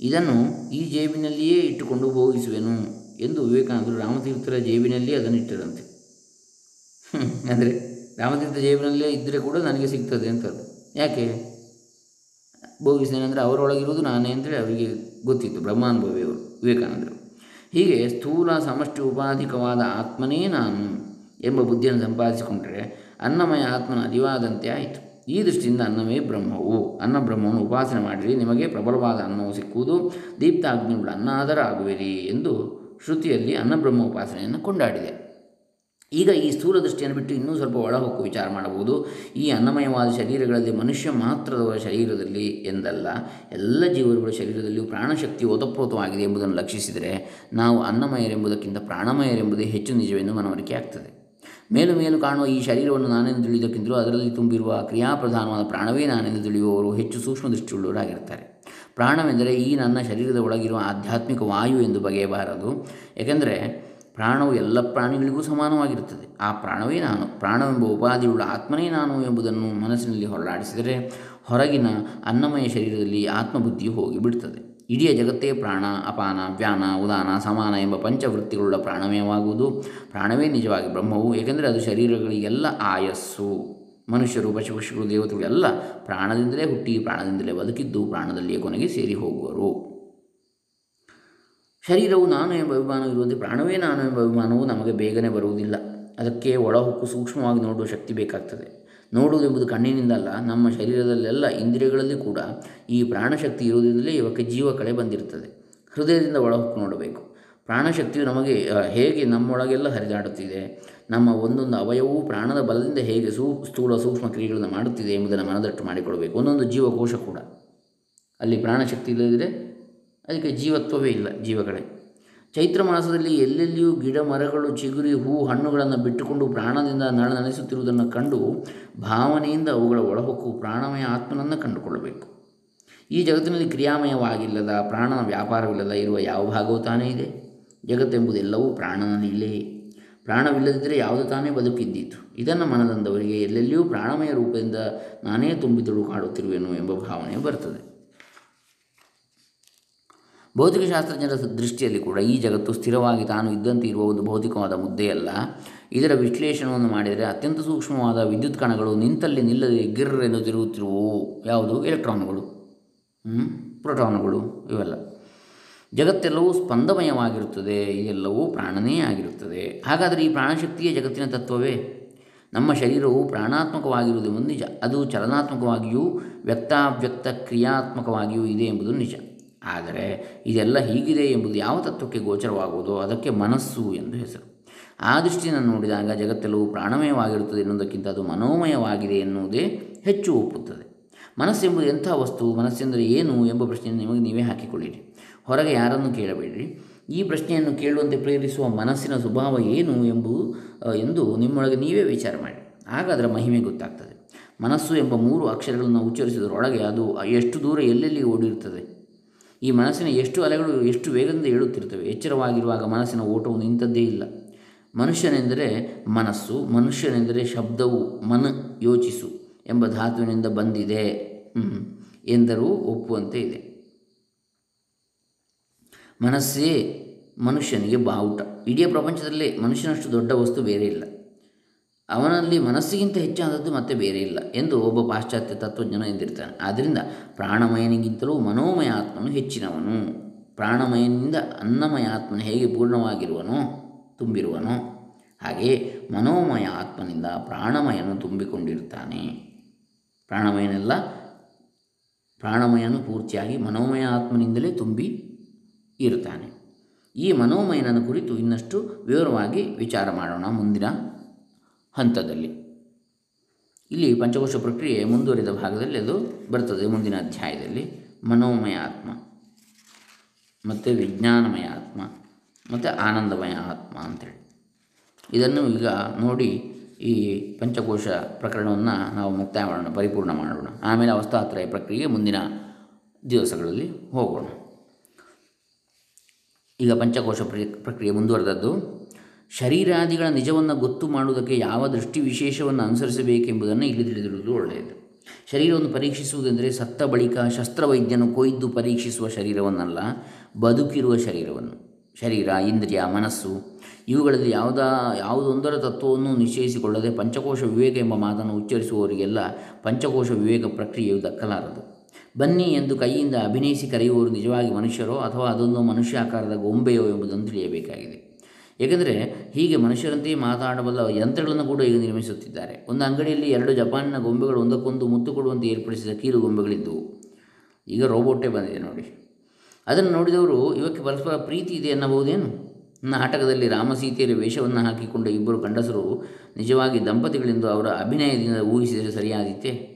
A: ಇದನ್ನು ಈ ಜೇಬಿನಲ್ಲಿಯೇ ಇಟ್ಟುಕೊಂಡು ಭೋಗಿಸುವೆನು ಎಂದು ವಿವೇಕಾನಂದರು ರಾಮತೀರ್ಥರ ಜೇಬಿನಲ್ಲಿ ಅದನ್ನು ಇಟ್ಟರಂತೆ ಅಂದರೆ ರಾಮತೀರ್ಥ ಜೇಬಿನಲ್ಲೇ ಇದ್ದರೆ ಕೂಡ ನನಗೆ ಸಿಗ್ತದೆ ಅಂತದ್ದು ಯಾಕೆ? ಭೋಗಿಸಿದೇನೆಂದರೆ ಅವರೊಳಗಿರುವುದು ನಾನೇ ಅಂತೇಳಿ ಅವರಿಗೆ ಗೊತ್ತಿತ್ತು ಬ್ರಹ್ಮಾನುಭವಿಯವರು ವಿವೇಕಾನಂದರು. ಹೀಗೆ ಸ್ಥೂಲ ಸಮಷ್ಟಿ ಉಪಾಧಿಕವಾದ ಆತ್ಮನೇ ನಾನು ಎಂಬ ಬುದ್ಧಿಯನ್ನು ಸಂಪಾದಿಸಿಕೊಂಡರೆ ಅನ್ನಮಯ ಆತ್ಮನ ಅರಿವಾದಂತೆ ಆಯಿತು. ಈ ದೃಷ್ಟಿಯಿಂದ ಅನ್ನವೇ ಬ್ರಹ್ಮವು. ಅನ್ನ ಬ್ರಹ್ಮವನ್ನು ಉಪಾಸನೆ ಮಾಡಿರಿ, ನಿಮಗೆ ಪ್ರಬಲವಾದ ಅನ್ನವು ಸಿಕ್ಕುವುದು ದೀಪ್ತ ಅನ್ನ ಆದರ ಆಗುವಿರಿ ಎಂದು ಶ್ರುತಿಯಲ್ಲಿ ಅನ್ನಬ್ರಹ್ಮ ಉಪಾಸನೆಯನ್ನು ಕೊಂಡಾಡಿದೆ. ಈಗ ಈ ಸ್ಥೂಲ ದೃಷ್ಟಿಯನ್ನು ಬಿಟ್ಟು ಇನ್ನೂ ಸ್ವಲ್ಪ ಒಳಹೊಕ್ಕು ವಿಚಾರ ಮಾಡಬಹುದು. ಈ ಅನ್ನಮಯವಾದ ಶರೀರಗಳಲ್ಲಿ ಮನುಷ್ಯ ಮಾತ್ರದವರ ಶರೀರದಲ್ಲಿ ಎಂದಲ್ಲ, ಎಲ್ಲ ಜೀವರುಗಳ ಶರೀರದಲ್ಲಿಯೂ ಪ್ರಾಣಶಕ್ತಿ ಓತಪ್ರೋತವಾಗಿದೆ ಎಂಬುದನ್ನು ಲಕ್ಷಿಸಿದರೆ ನಾವು ಅನ್ನಮಯರೆಂಬುದಕ್ಕಿಂತ ಪ್ರಾಣಮಯರೆಂಬುದೇ ಹೆಚ್ಚು ನಿಜವೆಂದು ಮನವರಿಕೆ ಆಗ್ತದೆ. ಮೇಲು ಮೇಲು ಕಾಣುವ ಈ ಶರೀರವನ್ನು ನಾನೆಂದು ತಿಳಿಯುವುದಕ್ಕಿಂತಲೂ ಅದರಲ್ಲಿ ತುಂಬಿರುವ ಕ್ರಿಯಾಪ್ರಧಾನವಾದ ಪ್ರಾಣವೇ ನಾನೆಂದು ತಿಳಿಯುವವರು ಹೆಚ್ಚು ಸೂಕ್ಷ್ಮ ದೃಷ್ಟಿಯುಳ್ಳವರಾಗಿರ್ತಾರೆ ಪ್ರಾಣವೆಂದರೆ ಈ ನನ್ನ ಶರೀರದ ಒಳಗಿರುವ ಆಧ್ಯಾತ್ಮಿಕ ವಾಯು ಎಂದು ಬಗೆಯಬಾರದು. ಏಕೆಂದರೆ ಪ್ರಾಣವು ಎಲ್ಲ ಪ್ರಾಣಿಗಳಿಗೂ ಸಮಾನವಾಗಿರುತ್ತದೆ. ಆ ಪ್ರಾಣವೇ ನಾನು, ಪ್ರಾಣವೆಂಬ ಉಪಾಧಿಯುಳ್ಳ ಆತ್ಮನೇ ನಾನು ಎಂಬುದನ್ನು ಮನಸ್ಸಿನಲ್ಲಿ ಹೊರಲಾಡಿಸಿದರೆ ಹೊರಗಿನ ಅನ್ನಮಯ ಶರೀರದಲ್ಲಿ ಆತ್ಮಬುದ್ಧಿಯು ಹೋಗಿಬಿಡುತ್ತದೆ ಇಡೀ ಜಗತ್ತೇ ಪ್ರಾಣ, ಅಪಾನ, ವ್ಯಾನ, ಉದಾನ, ಸಮಾನ ಎಂಬ ಪಂಚವೃತ್ತಿಗಳುಳ್ಳ ಪ್ರಾಣಮಯವಾಗುವುದು ಪ್ರಾಣವೇ ನಿಜವಾಗಿ ಬ್ರಹ್ಮವು, ಏಕೆಂದರೆ ಅದು ಶರೀರಗಳಿಗೆಲ್ಲ ಆಯಸ್ಸು. ಮನುಷ್ಯರು, ಪಶುಪಕ್ಷಿಗಳು ದೇವತೆಗಳು ಎಲ್ಲ ಪ್ರಾಣದಿಂದಲೇ ಹುಟ್ಟಿ ಪ್ರಾಣದಿಂದಲೇ ಬದುಕಿದ್ದು ಪ್ರಾಣದಲ್ಲಿಯೇ ಕೊನೆಗೆ ಸೇರಿ ಹೋಗುವರು ಶರೀರವು ನಾನು ಎಂಬ ಅಭಿಮಾನವಿರುವಂತೆ ಪ್ರಾಣವೇ ನಾನು ಎಂಬ ಅಭಿಮಾನವು ನಮಗೆ ಬೇಗನೆ ಬರುವುದಿಲ್ಲ. ಅದಕ್ಕೆ ಒಳಹುಕ್ಕು ಸೂಕ್ಷ್ಮವಾಗಿ ನೋಡುವ ಶಕ್ತಿ ಬೇಕಾಗ್ತದೆ. ನೋಡುವುದೆಂಬುದು ಕಣ್ಣಿನಿಂದಲ್ಲ ನಮ್ಮ ಶರೀರದಲ್ಲೆಲ್ಲ ಇಂದ್ರಿಯಗಳಲ್ಲಿ ಕೂಡ ಈ ಪ್ರಾಣಶಕ್ತಿ ಇರುವುದರಿಂದಲೇ ಇವಕ್ಕೆ ಜೀವ ಕಳೆ ಬಂದಿರುತ್ತದೆ. ಹೃದಯದಿಂದ ಒಳಹುಕ್ಕು ನೋಡಬೇಕು. ಪ್ರಾಣಶಕ್ತಿಯು ನಮಗೆ ಹೇಗೆ ನಮ್ಮೊಳಗೆಲ್ಲ ಹರಿದಾಡುತ್ತಿದೆ, ನಮ್ಮ ಒಂದೊಂದು ಅವಯವೂ ಪ್ರಾಣದ ಬಲದಿಂದ ಹೇಗೆ ಸೂ, ಸ್ಥೂಲ ಸೂಕ್ಷ್ಮ ಕ್ರಿಯೆಗಳನ್ನು ಮಾಡುತ್ತಿದೆ ಎಂಬುದನ್ನು ಮನದಟ್ಟು ಮಾಡಿಕೊಡಬೇಕು ಒಂದೊಂದು ಜೀವಕೋಶ ಕೂಡ. ಅಲ್ಲಿ ಪ್ರಾಣಶಕ್ತಿ ಇಲ್ಲದಿದ್ದರೆ ಅದಕ್ಕೆ ಜೀವತ್ವವೇ ಇಲ್ಲ ಜೀವಗಳೇ ಚೈತ್ರ ಮಾಸದಲ್ಲಿ ಎಲ್ಲೆಲ್ಲಿಯೂ ಗಿಡ ಮರಗಳು ಚಿಗುರಿ ಹೂ ಹಣ್ಣುಗಳನ್ನು ಬಿಟ್ಟುಕೊಂಡು ಪ್ರಾಣದಿಂದ ನಳನಳಿಸುತ್ತಿರುವುದನ್ನು ಕಂಡು ಭಾವನೆಯಿಂದ ಅವುಗಳ ಒಳಹೊಕ್ಕು ಪ್ರಾಣಮಯ ಆತ್ಮನನ್ನು ಕಂಡುಕೊಳ್ಳಬೇಕು. ಈ ಜಗತ್ತಿನಲ್ಲಿ ಕ್ರಿಯಾಮಯವಾಗಿಲ್ಲದ ಪ್ರಾಣನ ವ್ಯಾಪಾರವಿಲ್ಲದ ಇರುವ ಯಾವ ಭಾಗವೂ ತಾನೇ ಇದೆ. ಜಗತ್ತೆಂಬುದೆಲ್ಲವೂ ನೀಲೇ. ಪ್ರಾಣವಿಲ್ಲದಿದ್ದರೆ ಯಾವುದು ತಾನೇ ಬದುಕಿದ್ದೀತು. ಇದನ್ನು ಮನದಂದವರಿಗೆ ಎಲ್ಲೆಲ್ಲಿಯೂ ಪ್ರಾಣಮಯ ರೂಪದಿಂದ ನಾನೇ ತುಂಬಿದಳು ಕಾಡುತ್ತಿರುವೆನು ಎಂಬ ಭಾವನೆ ಬರ್ತದೆ. ಭೌತಿಕಶಾಸ್ತ್ರಜ್ಞರ ದೃಷ್ಟಿಯಲ್ಲಿ ಕೂಡ ಈ ಜಗತ್ತು ಸ್ಥಿರವಾಗಿ ತಾನು ಇದ್ದಂತೆ ಇರುವ ಒಂದು ಭೌತಿಕವಾದ ಮುದ್ದೆಯಲ್ಲ. ಇದರ ವಿಶ್ಲೇಷಣವನ್ನು ಮಾಡಿದರೆ ಅತ್ಯಂತ ಸೂಕ್ಷ್ಮವಾದ ವಿದ್ಯುತ್ ಕಣಗಳು ನಿಂತಲ್ಲಿ ನಿಲ್ಲದೆ ಗಿರ್ ಎಂದು ತಿರುಗುತ್ತಿರುವು ಯಾವುದು? ಎಲೆಕ್ಟ್ರಾನ್ಗಳು. ಪ್ರೋಟಾನ್ಗಳು. ಇವೆಲ್ಲ. ಜಗತ್ತೆಲ್ಲವೂ ಸ್ಪಂದಮಯವಾಗಿರುತ್ತದೆ. ಇದೆಲ್ಲವೂ ಪ್ರಾಣನೇ ಆಗಿರುತ್ತದೆ. ಹಾಗಾದರೆ ಈ ಪ್ರಾಣಶಕ್ತಿಯೇ ಜಗತ್ತಿನ ತತ್ವವೇ? ನಮ್ಮ ಶರೀರವು ಪ್ರಾಣಾತ್ಮಕವಾಗಿರುವುದು ನಿಜ. ಅದು ಚಲನಾತ್ಮಕವಾಗಿಯೂ ವ್ಯಕ್ತಾವ್ಯಕ್ತ ಕ್ರಿಯಾತ್ಮಕವಾಗಿಯೂ ಇದೆ ಎಂಬುದು ನಿಜ. ಆದರೆ ಇದೆಲ್ಲ ಹೀಗಿದೆ ಎಂಬುದು ಯಾವ ತತ್ವಕ್ಕೆ ಗೋಚರವಾಗುವುದೋ? ಅದಕ್ಕೆ ಮನಸ್ಸು ಎಂದು ಹೆಸರು. ಆ ದೃಷ್ಟಿಯನ್ನು ನೋಡಿದಾಗ ಜಗತ್ತೆಲ್ಲವೂ ಪ್ರಾಣಮಯವಾಗಿರುತ್ತದೆ ಎನ್ನುವುದಕ್ಕಿಂತ ಅದು ಮನೋಮಯವಾಗಿದೆ ಎನ್ನುವುದೇ ಹೆಚ್ಚು ಒಪ್ಪುತ್ತದೆ. ಮನಸ್ಸೆಂಬುದು ಎಂಥ ವಸ್ತು? ಮನಸ್ಸೆಂದರೆ ಏನು ಎಂಬ ಪ್ರಶ್ನೆಯನ್ನು ನಿಮಗೆ ನೀವೇ ಹಾಕಿಕೊಳ್ಳಿರಿ. ಹೊರಗೆ ಯಾರನ್ನು ಕೇಳಬೇಡಿರಿ? ಈ ಪ್ರಶ್ನೆಯನ್ನು ಕೇಳುವಂತೆ ಪ್ರೇರಿಸುವ ಮನಸ್ಸಿನ ಸ್ವಭಾವ ಏನು ಎಂಬುದು ಎಂದು ನಿಮ್ಮೊಳಗೆ ನೀವೇ ವಿಚಾರ ಮಾಡಿ. ಆಗ ಅದರ ಮಹಿಮೆ ಗೊತ್ತಾಗ್ತದೆ. ಮನಸ್ಸು ಎಂಬ ಮೂರು ಅಕ್ಷರಗಳನ್ನು ಉಚ್ಚರಿಸಿದರೊಳಗೆ ಅದು ಎಷ್ಟು ದೂರ ಎಲ್ಲೆಲ್ಲಿ ಓಡಿರುತ್ತದೆ? ಈ ಮನಸ್ಸಿನ ಎಷ್ಟು ಅಲೆಗಳು ಎಷ್ಟು ವೇಗದಿಂದ ಏಳುತ್ತಿರ್ತವೆ ಎಚ್ಚರವಾಗಿರುವಾಗ ಮನಸ್ಸಿನ ಓಟವು ನಿಂತದ್ದೇ ಇಲ್ಲ. ಮನುಷ್ಯನೆಂದರೆ ಮನಸ್ಸು, ಮನುಷ್ಯನೆಂದರೆ ಶಬ್ದವು, ಮನ ಯೋಚಿಸು ಎಂಬ ಧಾತುವಿನಿಂದ ಬಂದಿದೆ. ಎಂದರೂ ಒಪ್ಪುವಂತೆ ಇದೆ. ಮನಸ್ಸೇ ಮನುಷ್ಯನಿಗೆ ಬಾವುಟ. ಇಡೀ ಪ್ರಪಂಚದಲ್ಲೇ ಮನುಷ್ಯನಷ್ಟು ದೊಡ್ಡ ವಸ್ತು ಬೇರೆ ಇಲ್ಲ. ಅವನಲ್ಲಿ ಮನಸ್ಸಿಗಿಂತ ಹೆಚ್ಚಾದದ್ದು ಮತ್ತೆ ಬೇರೆ ಇಲ್ಲ ಎಂದು ಒಬ್ಬ ಪಾಶ್ಚಾತ್ಯ ತತ್ವಜ್ಞನ ಎಂದಿರ್ತಾನೆ. ಆದ್ದರಿಂದ ಪ್ರಾಣಮಯನಿಗಿಂತಲೂ ಮನೋಮಯ ಆತ್ಮನು ಹೆಚ್ಚಿನವನು. ಪ್ರಾಣಮಯನಿಂದ ಅನ್ನಮಯ ಆತ್ಮನು ಹೇಗೆ ಪೂರ್ಣವಾಗಿರುವನೋ, ತುಂಬಿರುವನೋ ಹಾಗೆಯೇ ಮನೋಮಯ ಆತ್ಮನಿಂದ ಪ್ರಾಣಮಯನು ತುಂಬಿಕೊಂಡಿರ್ತಾನೆ. ಪ್ರಾಣಮಯನೆಲ್ಲ, ಪ್ರಾಣಮಯನು ಪೂರ್ತಿಯಾಗಿ ಮನೋಮಯ ಆತ್ಮನಿಂದಲೇ ತುಂಬಿ ಇರುತ್ತಾನೆ. ಈ ಮನೋಮಯನ ಕುರಿತು ಇನ್ನಷ್ಟು ವಿವರವಾಗಿ ವಿಚಾರ ಮಾಡೋಣ ಮುಂದಿನ ಹಂತದಲ್ಲಿ. ಇಲ್ಲಿ ಪಂಚಕೋಶ ಪ್ರಕ್ರಿಯೆ ಮುಂದುವರಿದ ಭಾಗದಲ್ಲಿ ಅದು ಬರ್ತದೆ, ಮುಂದಿನ ಅಧ್ಯಾಯದಲ್ಲಿ. ಮನೋಮಯ ಆತ್ಮ, ಮತ್ತು ವಿಜ್ಞಾನಮಯ ಆತ್ಮ, ಮತ್ತು ಆನಂದಮಯ ಆತ್ಮ ಅಂಥೇಳಿ ಇದನ್ನು ಈಗ ನೋಡಿ ಈ ಪಂಚಕೋಶ ಪ್ರಕರಣವನ್ನು ನಾವು ಮುಕ್ತಾಯ ಮಾಡೋಣ ಪರಿಪೂರ್ಣ ಮಾಡೋಣ. ಆಮೇಲೆ ಅವಸ್ಥಾತ್ರಯ ಪ್ರಕ್ರಿಯೆ ಮುಂದಿನ ದಿವಸಗಳಲ್ಲಿ ಹೋಗೋಣ. ಈಗ ಪಂಚಕೋಶ ಪ್ರಕ್ರಿಯೆ ಮುಂದುವರೆದದ್ದು ಶರೀರಾದಿಗಳ ನಿಜವನ್ನು ಗೊತ್ತು ಮಾಡುವುದಕ್ಕೆ ಯಾವ ದೃಷ್ಟಿ ವಿಶೇಷವನ್ನು ಅನುಸರಿಸಬೇಕೆಂಬುದನ್ನು ಇಲ್ಲಿ ತಿಳಿದಿರುವುದು ಒಳ್ಳೆಯದು. ಶರೀರವನ್ನು ಪರೀಕ್ಷಿಸುವುದೆಂದರೆ ಸತ್ತ ಬಳಿಕ ಶಸ್ತ್ರವೈದ್ಯನು ಕೊಯ್ದು ಪರೀಕ್ಷಿಸುವ ಶರೀರವನ್ನಲ್ಲ, ಬದುಕಿರುವ ಶರೀರವನ್ನು. ಶರೀರ, ಇಂದ್ರಿಯ, ಮನಸ್ಸು, ಇವುಗಳಲ್ಲಿ ಯಾವುದ, ಯಾವುದೊಂದರ ತತ್ವವನ್ನು ನಿಶ್ಚಯಿಸಿಕೊಳ್ಳದೆ ಪಂಚಕೋಶ ವಿವೇಕ ಎಂಬ ಮಾತನ್ನು ಉಚ್ಚರಿಸುವವರಿಗೆಲ್ಲ ಪಂಚಕೋಶ ವಿವೇಕ ಪ್ರಕ್ರಿಯೆಯು ದಕ್ಕಲಾರದು. ಬನ್ನಿ ಎಂದು ಕೈಯಿಂದ ಅಭಿನಯಿಸಿ ಕರೆಯುವವರು ನಿಜವಾಗಿ ಮನುಷ್ಯರೋ ಅಥವಾ ಅದೊಂದು ಮನುಷ್ಯ ಆಕಾರದ ಗೊಂಬೆಯೋ ಎಂಬುದನ್ನು ತಿಳಿಯಬೇಕಾಗಿದೆ. ಏಕೆಂದರೆ ಹೀಗೆ ಮನುಷ್ಯರಂತೆಯೇ ಮಾತಾಡಬಲ್ಲ ಯಂತ್ರಗಳನ್ನು ಕೂಡ ಈಗ ನಿರ್ಮಿಸುತ್ತಿದ್ದಾರೆ. ಒಂದು ಅಂಗಡಿಯಲ್ಲಿ ಎರಡು ಜಪಾನಿನ ಗೊಂಬೆಗಳು, ಒಂದಕ್ಕೊಂದು ಮುತ್ತು ಕೊಡುವಂತೆ ಏರ್ಪಡಿಸಿದ ಕೀಲು ಗೊಂಬೆಗಳಿದ್ದವು ಈಗ ರೋಬೋಟೇ ಬಂದಿದೆ ನೋಡಿ. ಅದನ್ನು ನೋಡಿದವರು, ಇವಕ್ಕೆ ಪರಸ್ಪರ ಪ್ರೀತಿ ಇದೆ ಎನ್ನಬಹುದೇನು ನಾಟಕದಲ್ಲಿ ರಾಮಸೀತೆಯರ ವೇಷವನ್ನು ಹಾಕಿಕೊಂಡ ಇಬ್ಬರು ಗಂಡಸರು, ನಿಜವಾಗಿ ದಂಪತಿಗಳೆಂದು ಅವರ ಅಭಿನಯದಿಂದ ಊಹಿಸಿದರೆ ಸರಿಯಾದೀತೆ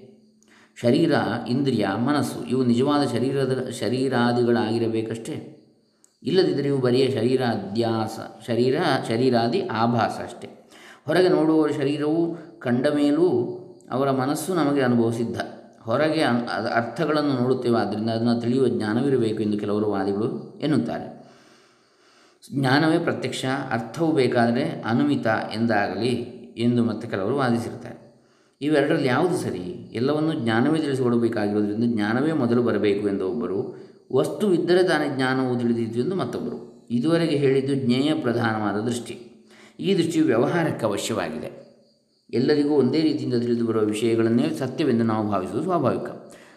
A: ಶರೀರ, ಇಂದ್ರಿಯ, ಮನಸ್ಸು, ಇವು ನಿಜವಾದ ಶರೀರದ, ಶರೀರಾದಿಗಳಾಗಿರಬೇಕಷ್ಟೇ. ಇಲ್ಲದಿದ್ದರೆ ಇವು ಬರಿಯ ಶರೀರಾಧ್ಯಾಸ ಶರೀರ, ಶರೀರಾದಿ ಆಭಾಸ ಅಷ್ಟೇ. ಹೊರಗೆ ನೋಡುವವರ ಶರೀರವು ಕಂಡ ಮೇಲೂ ಅವರ ಮನಸ್ಸು ನಮಗೆ ಅನುಭವಿಸಿದ್ದ. ಹೊರಗೆ ಅರ್ಥಗಳನ್ನು ನೋಡುತ್ತೇವೆ, ಆದ್ದರಿಂದ ಅದನ್ನು ತಿಳಿಯುವ ಜ್ಞಾನವಿರಬೇಕು ಎಂದು ಕೆಲವರು ವಾದಿಗಳು ಎನ್ನುತ್ತಾರೆ. ಜ್ಞಾನವೇ ಪ್ರತ್ಯಕ್ಷ, ಅರ್ಥವು ಬೇಕಾದರೆ ಅನುಮಿತ ಎಂದಾಗಲಿ ಎಂದು ಮತ್ತೆ ಕೆಲವರು ವಾದಿಸಿರ್ತಾರೆ ಇವೆರಡರಲ್ಲಿ ಯಾವುದು ಸರಿ? ಎಲ್ಲವನ್ನು ಜ್ಞಾನವೇ ತಿಳಿಸಿಕೊಡಬೇಕಾಗಿರೋದ್ರಿಂದ ಜ್ಞಾನವೇ ಮೊದಲು ಬರಬೇಕು ಎಂದು ಒಬ್ಬರು ವಸ್ತುವಿದ್ದರೆ ತಾನೇ ಜ್ಞಾನವು ತಿಳಿದಿತ್ತು ಎಂದು ಮತ್ತೊಬ್ಬರು. ಇದುವರೆಗೆ ಹೇಳಿದ್ದು ಜ್ಞೇಯ ಪ್ರಧಾನವಾದ ದೃಷ್ಟಿ. ಈ ದೃಷ್ಟಿಯು ವ್ಯವಹಾರಕ್ಕೆ ಅವಶ್ಯವಾಗಿದೆ. ಎಲ್ಲರಿಗೂ ಒಂದೇ ರೀತಿಯಿಂದ ತಿಳಿದು ಬರುವ ವಿಷಯಗಳನ್ನೇ ಸತ್ಯವೆಂದು ನಾವು ಭಾವಿಸುವುದು ಸ್ವಾಭಾವಿಕ.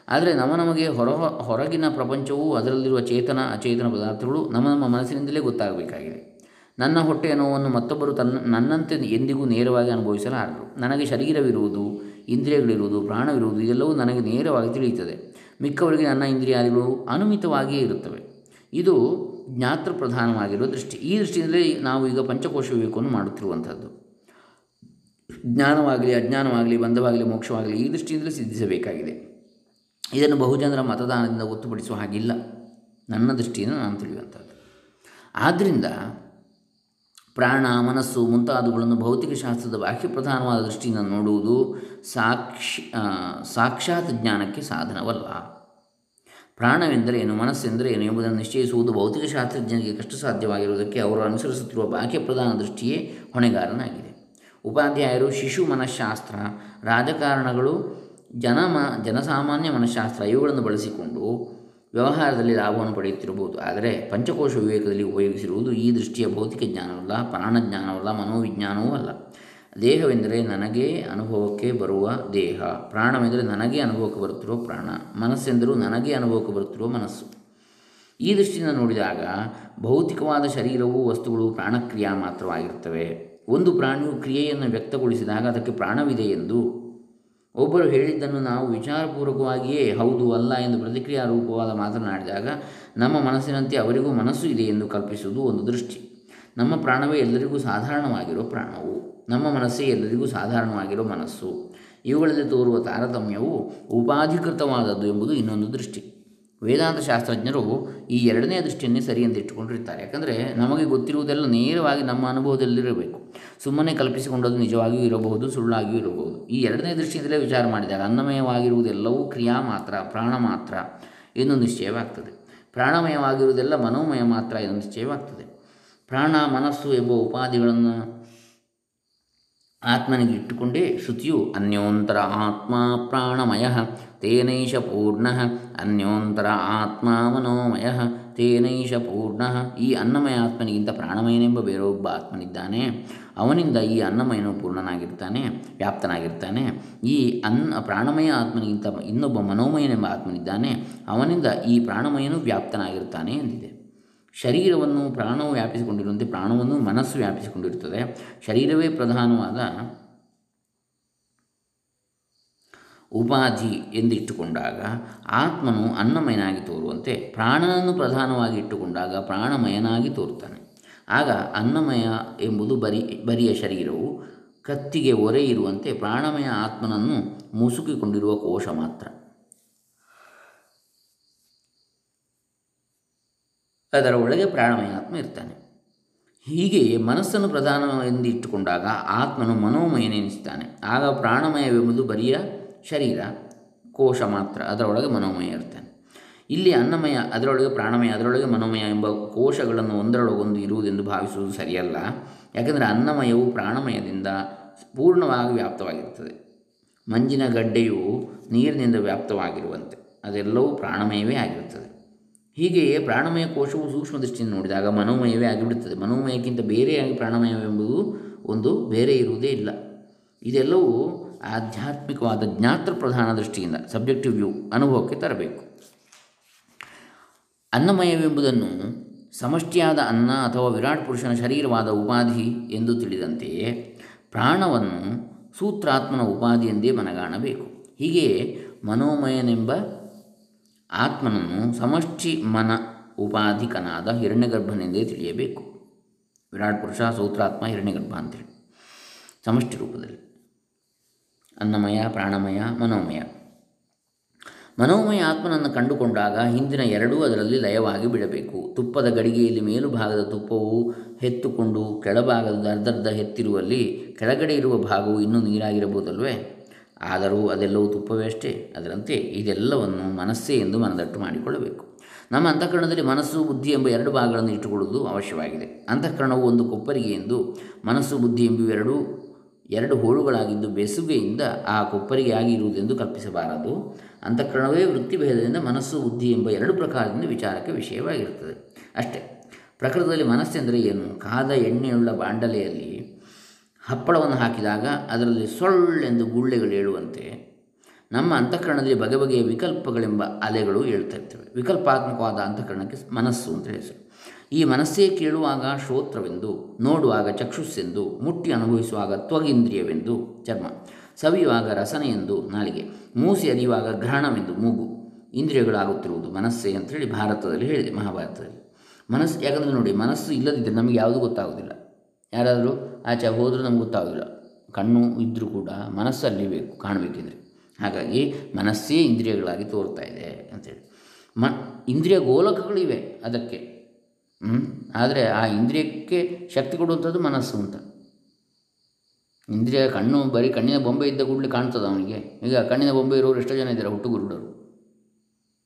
A: ಆದರೆ ನಮ್ಮ ನಮಗೆ ಹೊರ, ಹೊರಗಿನ ಪ್ರಪಂಚವು ಅದರಲ್ಲಿರುವ ಚೇತನ, ಅಚೇತನ ಪದಾರ್ಥಗಳು ನಮ್ಮ ನಮ್ಮ ಮನಸ್ಸಿನಿಂದಲೇ ಗೊತ್ತಾಗಬೇಕಾಗಿದೆ. ನನ್ನ ಹೊಟ್ಟೆಯ ನೋವನ್ನು ಮತ್ತೊಬ್ಬರು ತನ್ನ, ನನ್ನಂತೆ ಎಂದಿಗೂ ನೇರವಾಗಿ ಅನುಭವಿಸಲಾರರು. ನನಗೆ ಶರೀರವಿರುವುದು, ಇಂದ್ರಿಯಗಳಿರುವುದು, ಪ್ರಾಣವಿರುವುದು, ಇದೆಲ್ಲವೂ ನನಗೆ ನೇರವಾಗಿ ತಿಳಿಯುತ್ತದೆ. ಮಿಕ್ಕವರಿಗೆ ನನ್ನ ಇಂದ್ರಿಯಾದಿಗಳು ಅನುಮಿತವಾಗಿಯೇ ಇರುತ್ತವೆ. ಇದು ಜ್ಞಾತೃ ಪ್ರಧಾನವಾಗಿರುವ ದೃಷ್ಟಿ. ಈ ದೃಷ್ಟಿಯಿಂದಲೇ ನಾವು ಈಗ ಪಂಚಕೋಶ ವಿವೇಕವನ್ನು ಮಾಡುತ್ತಿರುವಂಥದ್ದು ಜ್ಞಾನವಾಗಲಿ, ಅಜ್ಞಾನವಾಗಲಿ, ಬಂಧವಾಗಲಿ, ಮೋಕ್ಷವಾಗಲಿ ಈ ದೃಷ್ಟಿಯಿಂದಲೇ ಸಿದ್ಧಿಸಬೇಕಾಗಿದೆ. ಇದನ್ನು ಬಹುಜನರ ಮತದಾನದಿಂದ ಗೊತ್ತುಪಡಿಸುವ ಹಾಗಿಲ್ಲ. ನನ್ನ ದೃಷ್ಟಿಯಿಂದ ನಾನು ತಿಳಿಯುವಂಥದ್ದು ಆದ್ದರಿಂದ ಪ್ರಾಣ, ಮನಸ್ಸು ಮುಂತಾದವುಗಳನ್ನು ಭೌತಿಕ ಶಾಸ್ತ್ರದ ಬಾಹ್ಯ ಪ್ರಧಾನವಾದ ದೃಷ್ಟಿಯಿಂದ ನೋಡುವುದು ಸಾಕ್ಷಿ ಸಾಕ್ಷಾತ್ ಜ್ಞಾನಕ್ಕೆ ಸಾಧನವಲ್ಲ. ಪ್ರಾಣವೆಂದರೆ ಏನು, ಮನಸ್ಸೆಂದರೆ ಏನು ಎಂಬುದನ್ನು ನಿಶ್ಚಯಿಸುವುದು ಭೌತಿಕ ಶಾಸ್ತ್ರಜ್ಞನಿಗೆ ಕಷ್ಟ ಸಾಧ್ಯವಾಗಿರುವುದಕ್ಕೆ ಅವರು ಅನುಸರಿಸುತ್ತಿರುವ ಬಾಹ್ಯ ಪ್ರಧಾನ ದೃಷ್ಟಿಯೇ ಹೊಣೆಗಾರನಾಗಿದೆ. ಉಪಾಧ್ಯಾಯರು ಶಿಶು ಮನಃಶಾಸ್ತ್ರ, ರಾಜಕಾರಣಗಳು, ಜನಮ, ಜನಸಾಮಾನ್ಯ ಮನಃಶಾಸ್ತ್ರ ಇವುಗಳನ್ನು ಬಳಸಿಕೊಂಡು ವ್ಯವಹಾರದಲ್ಲಿ ಲಾಭವನ್ನು ಪಡೆಯುತ್ತಿರಬಹುದು. ಆದರೆ ಪಂಚಕೋಶ ವಿವೇಕದಲ್ಲಿ ಉಪಯೋಗಿಸಿರುವುದು ಈ ದೃಷ್ಟಿಯ ಭೌತಿಕ ಜ್ಞಾನವಲ್ಲ ಪ್ರಾಣಜ್ಞಾನವಲ್ಲ ಮನೋವಿಜ್ಞಾನವೂ ಅಲ್ಲ. ದೇಹವೆಂದರೆ ನನಗೆ ಅನುಭವಕ್ಕೆ ಬರುವ ದೇಹ, ಪ್ರಾಣವೆಂದರೆ ನನಗೆ ಅನುಭವಕ್ಕೆ ಬರುತ್ತಿರುವ ಪ್ರಾಣ, ಮನಸ್ಸೆಂದರೂ ನನಗೆ ಅನುಭವಕ್ಕೆ ಬರುತ್ತಿರುವ ಮನಸ್ಸು. ಈ ದೃಷ್ಟಿಯಿಂದ ನೋಡಿದಾಗ ಭೌತಿಕವಾದ ಶರೀರವು ವಸ್ತುಗಳು ಪ್ರಾಣಕ್ರಿಯಾ ಮಾತ್ರವಾಗಿರುತ್ತವೆ. ಒಂದು ಪ್ರಾಣಿಯು ಕ್ರಿಯೆಯನ್ನು ವ್ಯಕ್ತಗೊಳಿಸಿದಾಗ ಅದಕ್ಕೆ ಪ್ರಾಣವಿದೆ ಎಂದು ಒಬ್ಬರು ಹೇಳಿದ್ದನ್ನು ನಾವು ವಿಚಾರಪೂರ್ವಕವಾಗಿಯೇ ಹೌದು, ಅಲ್ಲ ಎಂದು ಪ್ರತಿಕ್ರಿಯಾ ರೂಪವಾದ ಮಾತನಾಡಿದಾಗ ನಮ್ಮ ಮನಸ್ಸಿನಂತೆ ಅವರಿಗೂ ಮನಸ್ಸು ಇದೆ ಎಂದು ಕಲ್ಪಿಸುವುದು ಒಂದು ದೃಷ್ಟಿ. ನಮ್ಮ ಪ್ರಾಣವೇ ಎಲ್ಲರಿಗೂ ಸಾಧಾರಣವಾಗಿರುವ ಪ್ರಾಣವು. ನಮ್ಮ ಮನಸ್ಸೇ ಎಲ್ಲರಿಗೂ ಸಾಧಾರಣವಾಗಿರುವ ಮನಸ್ಸು. ಇವುಗಳಲ್ಲಿ ತೋರುವ ತಾರತಮ್ಯವು ಉಪಾಧಿಕೃತವಾದದ್ದು ಎಂಬುದು ಇನ್ನೊಂದು ದೃಷ್ಟಿ. ವೇದಾಂತ ಶಾಸ್ತ್ರಜ್ಞರು ಈ ಎರಡನೇ ದೃಷ್ಟಿಯನ್ನೇ ಸರಿ ಎಂದು ಯಾಕಂದರೆ ನಮಗೆ ಗೊತ್ತಿರುವುದೆಲ್ಲ ನೇರವಾಗಿ ನಮ್ಮ ಅನುಭವದಲ್ಲಿರಬೇಕು. ಸುಮ್ಮನೆ ಕಲ್ಪಿಸಿಕೊಂಡದ್ದು ನಿಜವಾಗಿಯೂ ಇರಬಹುದು, ಸುಳ್ಳಾಗಿಯೂ ಇರಬಹುದು. ಈ ಎರಡನೇ ದೃಷ್ಟಿಯಿಂದಲೇ ವಿಚಾರ ಮಾಡಿದಾಗ ಅನ್ನಮಯವಾಗಿರುವುದೆಲ್ಲವೂ ಕ್ರಿಯಾ ಮಾತ್ರ, ಪ್ರಾಣ ಮಾತ್ರ ಎಂದು ನಿಶ್ಚಯವಾಗ್ತದೆ. ಪ್ರಾಣಮಯವಾಗಿರುವುದೆಲ್ಲ ಮನೋಮಯ ಮಾತ್ರ ಎಂದು ನಿಶ್ಚಯವಾಗ್ತದೆ. ಪ್ರಾಣ, ಮನಸ್ಸು ಎಂಬ ಉಪಾಧಿಗಳನ್ನು ಆತ್ಮನಿಗೆ ಇಟ್ಟುಕೊಂಡೇ ಶ್ರುತಿಯು ಅನ್ಯೋಂತರ ಆತ್ಮ ಪ್ರಾಣಮಯ ತೇನೈಷ ಪೂರ್ಣ ಅನ್ಯೋಂತರ ಆತ್ಮ ಮನೋಮಯ ತೇನೈಷ ಪೂರ್ಣ. ಈ ಅನ್ನಮಯ ಆತ್ಮನಿಗಿಂತ ಪ್ರಾಣಮಯನೆಂಬ ಬೇರೊಬ್ಬ ಆತ್ಮನಿದ್ದಾನೆ. ಅವನಿಂದ ಈ ಅನ್ನಮಯನು ಪೂರ್ಣನಾಗಿರ್ತಾನೆ, ವ್ಯಾಪ್ತನಾಗಿರ್ತಾನೆ. ಈ ಅನ್ನ ಪ್ರಾಣಮಯ ಆತ್ಮನಿಗಿಂತ ಇನ್ನೊಬ್ಬ ಮನೋಮಯನೆಂಬ ಆತ್ಮನಿದ್ದಾನೆ. ಅವನಿಂದ ಈ ಪ್ರಾಣಮಯನು ವ್ಯಾಪ್ತನಾಗಿರ್ತಾನೆ ಎಂದಿದೆ. ಶರೀರವನ್ನು ಪ್ರಾಣವು ವ್ಯಾಪಿಸಿಕೊಂಡಿರುವಂತೆ ಪ್ರಾಣವನ್ನು ಮನಸ್ಸು ವ್ಯಾಪಿಸಿಕೊಂಡಿರುತ್ತದೆ. ಶರೀರವೇ ಪ್ರಧಾನವಾದ ಉಪಾಧಿ ಎಂದಿಟ್ಟುಕೊಂಡಾಗ ಆತ್ಮನು ಅನ್ನಮಯನಾಗಿ ತೋರುವಂತೆ ಪ್ರಾಣನನ್ನು ಪ್ರಧಾನವಾಗಿ ಇಟ್ಟುಕೊಂಡಾಗ ಪ್ರಾಣಮಯನಾಗಿ ತೋರುತ್ತಾನೆ. ಆಗ ಅನ್ನಮಯ ಎಂಬುದು ಬರಿ, ಬರಿಯ ಶರೀರವು ಕತ್ತಿಗೆ ಒರೆ ಇರುವಂತೆ ಪ್ರಾಣಮಯ ಆತ್ಮನನ್ನು ಮುಸುಕಿಕೊಂಡಿರುವ ಕೋಶ ಮಾತ್ರ. ಅದರ ಒಳಗೆ ಪ್ರಾಣಮಯ ಆತ್ಮ ಇರ್ತಾನೆ. ಹೀಗೆ ಮನಸ್ಸನ್ನು ಪ್ರಧಾನ ಎಂದು ಇಟ್ಟುಕೊಂಡಾಗ ಆತ್ಮನು ಮನೋಮಯನೆನಿಸ್ತಾನೆ. ಆಗ ಪ್ರಾಣಮಯವೆಂಬುದು ಬರಿಯ ಶರೀರ, ಕೋಶ ಮಾತ್ರ ಅದರೊಳಗೆ ಮನೋಮಯ ಇರ್ತಾನೆ. ಇಲ್ಲಿ ಅನ್ನಮಯ ಅದರೊಳಗೆ ಪ್ರಾಣಮಯ ಅದರೊಳಗೆ ಮನೋಮಯ ಎಂಬ ಕೋಶಗಳನ್ನು ಒಂದರೊಳಗೊಂದು ಇರುವುದೆಂದು ಭಾವಿಸುವುದು ಸರಿಯಲ್ಲ. ಯಾಕೆಂದರೆ ಅನ್ನಮಯವು ಪ್ರಾಣಮಯದಿಂದ ಪೂರ್ಣವಾಗಿ ವ್ಯಾಪ್ತವಾಗಿರುತ್ತದೆ ಮಂಜಿನ ಗಡ್ಡೆಯು ನೀರಿನಿಂದ ವ್ಯಾಪ್ತವಾಗಿರುವಂತೆ. ಅದೆಲ್ಲವೂ ಪ್ರಾಣಮಯವೇ ಆಗಿರುತ್ತದೆ. ಹೀಗೆಯೇ ಪ್ರಾಣಮಯ ಕೋಶವು ಸೂಕ್ಷ್ಮ ದೃಷ್ಟಿಯಿಂದ ನೋಡಿದಾಗ ಮನೋಮಯವೇ ಆಗಿಬಿಡುತ್ತದೆ. ಮನೋಮಯಕ್ಕಿಂತ ಬೇರೆಯಾಗಿ ಪ್ರಾಣಮಯವೆಂಬುದು ಒಂದು ಬೇರೆ ಇರುವುದೇ ಇಲ್ಲ. ಇದೆಲ್ಲವೂ ಆಧ್ಯಾತ್ಮಿಕವಾದ ಜ್ಞಾತೃ ಪ್ರಧಾನ ದೃಷ್ಟಿಯಿಂದ, ಸಬ್ಜೆಕ್ಟಿವ್ ವ್ಯೂ ಅನುಭವಕ್ಕೆ ತರಬೇಕು. ಅನ್ನಮಯವೆಂಬುದನ್ನು ಸಮಷ್ಟಿಯಾದ ಅನ್ನ ಅಥವಾ ವಿರಾಟ್ ಪುರುಷನ ಶರೀರವಾದ ಉಪಾಧಿ ಎಂದು ತಿಳಿದಂತೆಯೇ ಪ್ರಾಣವನ್ನು ಸೂತ್ರಾತ್ಮನ ಉಪಾಧಿ ಎಂದೇ ಮನಗಾಣಬೇಕು. ಹೀಗೆಯೇ ಮನೋಮಯನೆಂಬ ಆತ್ಮನನ್ನು ಸಮಷ್ಟಿ ಮನ ಉಪಾಧಿಕನಾದ ಹಿರಣ್ಯಗರ್ಭನೆಂದೇ ತಿಳಿಯಬೇಕು. ವಿರಾಟ್ ಪುರುಷ, ಸೂತ್ರಾತ್ಮ, ಹಿರಣ್ಯಗರ್ಭ ಅಂತೇಳಿ. ಸಮಷ್ಟಿ ರೂಪದಲ್ಲಿ. ಅನ್ನಮಯ, ಪ್ರಾಣಮಯ, ಮನೋಮಯ. ಮನೋಮಯ ಆತ್ಮನನ್ನು ಕಂಡುಕೊಂಡಾಗ ಹಿಂದಿನ ಎರಡೂ ಅದರಲ್ಲಿ ಲಯವಾಗಿ ಬಿಡಬೇಕು. ತುಪ್ಪದ ಗಡಿಗೆಯಲ್ಲಿ ಮೇಲುಭಾಗದ ತುಪ್ಪವು ಹೆತ್ತುಕೊಂಡು ಕೆಳಭಾಗದ ಅರ್ಧರ್ಧ ಹೆತ್ತಿರುವಲ್ಲಿ ಕೆಳಗಡೆ ಇರುವ ಭಾಗವು ಇನ್ನೂ ನೀರಾಗಿರಬಹುದಲ್ವೇ? ಆದರೂ ಅದೆಲ್ಲವೂ ತುಪ್ಪವೇ ಅಷ್ಟೇ. ಅದರಂತೆ ಇದೆಲ್ಲವನ್ನು ಮನಸ್ಸೇ ಎಂದು ಮನದಟ್ಟು ಮಾಡಿಕೊಳ್ಳಬೇಕು. ನಮ್ಮ ಅಂತಃಕರಣದಲ್ಲಿ ಮನಸ್ಸು, ಬುದ್ಧಿ ಎಂಬ ಎರಡು ಭಾಗಗಳನ್ನು ಇಟ್ಟುಕೊಳ್ಳುವುದು ಅವಶ್ಯವಾಗಿದೆ. ಅಂತಃಕರಣವು ಒಂದು ಕೊಪ್ಪರಿಗೆ ಎಂದು, ಮನಸ್ಸು, ಬುದ್ಧಿ ಎಂಬುವೆರಡು ಎರಡು ಹೋಳುಗಳಾಗಿದ್ದು ಬೆಸುಗೆಯಿಂದ ಆ ಕೊಪ್ಪರಿಗೆಯಾಗಿ ಇರುವುದೆಂದು ಕಲ್ಪಿಸಬಾರದು. ಅಂತಃಕರಣವೇ ವೃತ್ತಿಭೇದದಿಂದ ಮನಸ್ಸು, ಬುದ್ಧಿ ಎಂಬ ಎರಡು ಪ್ರಕಾರದಿಂದ ವಿಚಾರಕ್ಕೆ ವಿಷಯವಾಗಿರುತ್ತದೆ. ಅಷ್ಟೇ. ಪ್ರಕೃತದಲ್ಲಿ ಮನಸ್ಸೆಂದರೆ ಏನು? ಕಾದ ಎಣ್ಣೆಯುಳ್ಳ ಬಾಂಡಲೆಯಲ್ಲಿ ಹಪ್ಪಳವನ್ನು ಹಾಕಿದಾಗ ಅದರಲ್ಲಿ ಸೊಳ್ಳೆಂದು ಗುಳ್ಳೆಗಳು ಹೇಳುವಂತೆ ನಮ್ಮ ಅಂತಃಕರಣದಲ್ಲಿ ಬಗೆ ಬಗೆಯ ವಿಕಲ್ಪಗಳೆಂಬ ಅಲೆಗಳು ಹೇಳ್ತಾ ಇರ್ತವೆ. ವಿಕಲ್ಪಾತ್ಮಕವಾದ ಅಂತಃಕರಣಕ್ಕೆ ಮನಸ್ಸು ಅಂತ ಹೆಸರು ಈ ಮನಸ್ಸೇ ಕೇಳುವಾಗ ಶ್ರೋತ್ರವೆಂದು, ನೋಡುವಾಗ ಚಕ್ಷುಸ್ಸೆಂದು, ಮುಟ್ಟಿ ಅನುಭವಿಸುವಾಗ ತ್ವಗೇಂದ್ರಿಯವೆಂದು ಚರ್ಮ, ಸವಿಯುವಾಗ ರಸನೆ ಎಂದು ನಾಲಿಗೆ, ಮೂಸಿ ಅರಿಯುವಾಗ ಗ್ರಹಣವೆಂದು ಮೂಗು, ಇಂದ್ರಿಯಗಳಾಗುತ್ತಿರುವುದು ಮನಸ್ಸೇ ಅಂತೇಳಿ ಭಾರತದಲ್ಲಿ ಹೇಳಿದೆ, ಮಹಾಭಾರತದಲ್ಲಿ. ಮನಸ್ಸು ಯಾಕಂದರೆ ನೋಡಿ, ಮನಸ್ಸು ಇಲ್ಲದಿದ್ದರೆ ನಮಗೆ ಯಾವುದು ಗೊತ್ತಾಗೋದಿಲ್ಲ ಯಾರಾದರೂ ಆಚೆ ಹೋದರೂ ನಮ್ಗೆ ಗೊತ್ತಾಗೋದಿಲ್ಲ. ಕಣ್ಣು ಇದ್ದರೂ ಕೂಡ ಮನಸ್ಸಲ್ಲಿ ಬೇಕು, ಕಾಣಬೇಕಿದ್ರೆ. ಹಾಗಾಗಿ ಮನಸ್ಸೇ ಇಂದ್ರಿಯಗಳಾಗಿ ತೋರ್ತಾ ಇದೆ ಅಂತೇಳಿ. ಮ, ಇಂದ್ರಿಯ ಗೋಲಕಗಳಿವೆ ಅದಕ್ಕೆ. ಆದರೆ ಆ ಇಂದ್ರಿಯಕ್ಕೆ ಶಕ್ತಿ ಕೊಡುವಂಥದ್ದು ಮನಸ್ಸು ಅಂತ. ಇಂದ್ರಿಯ ಕಣ್ಣು, ಬರೀ ಕಣ್ಣಿನ ಬೊಂಬೆ ಇದ್ದ ಕೂಡಲೇ ಕಾಣ್ತದೆ ಅವನಿಗೆ? ಈಗ ಕಣ್ಣಿನ ಬೊಂಬೆ ಇರೋರು ಎಷ್ಟೋ ಜನ ಇದ್ದಾರೆ ಹುಟ್ಟುಗುರುಡರು.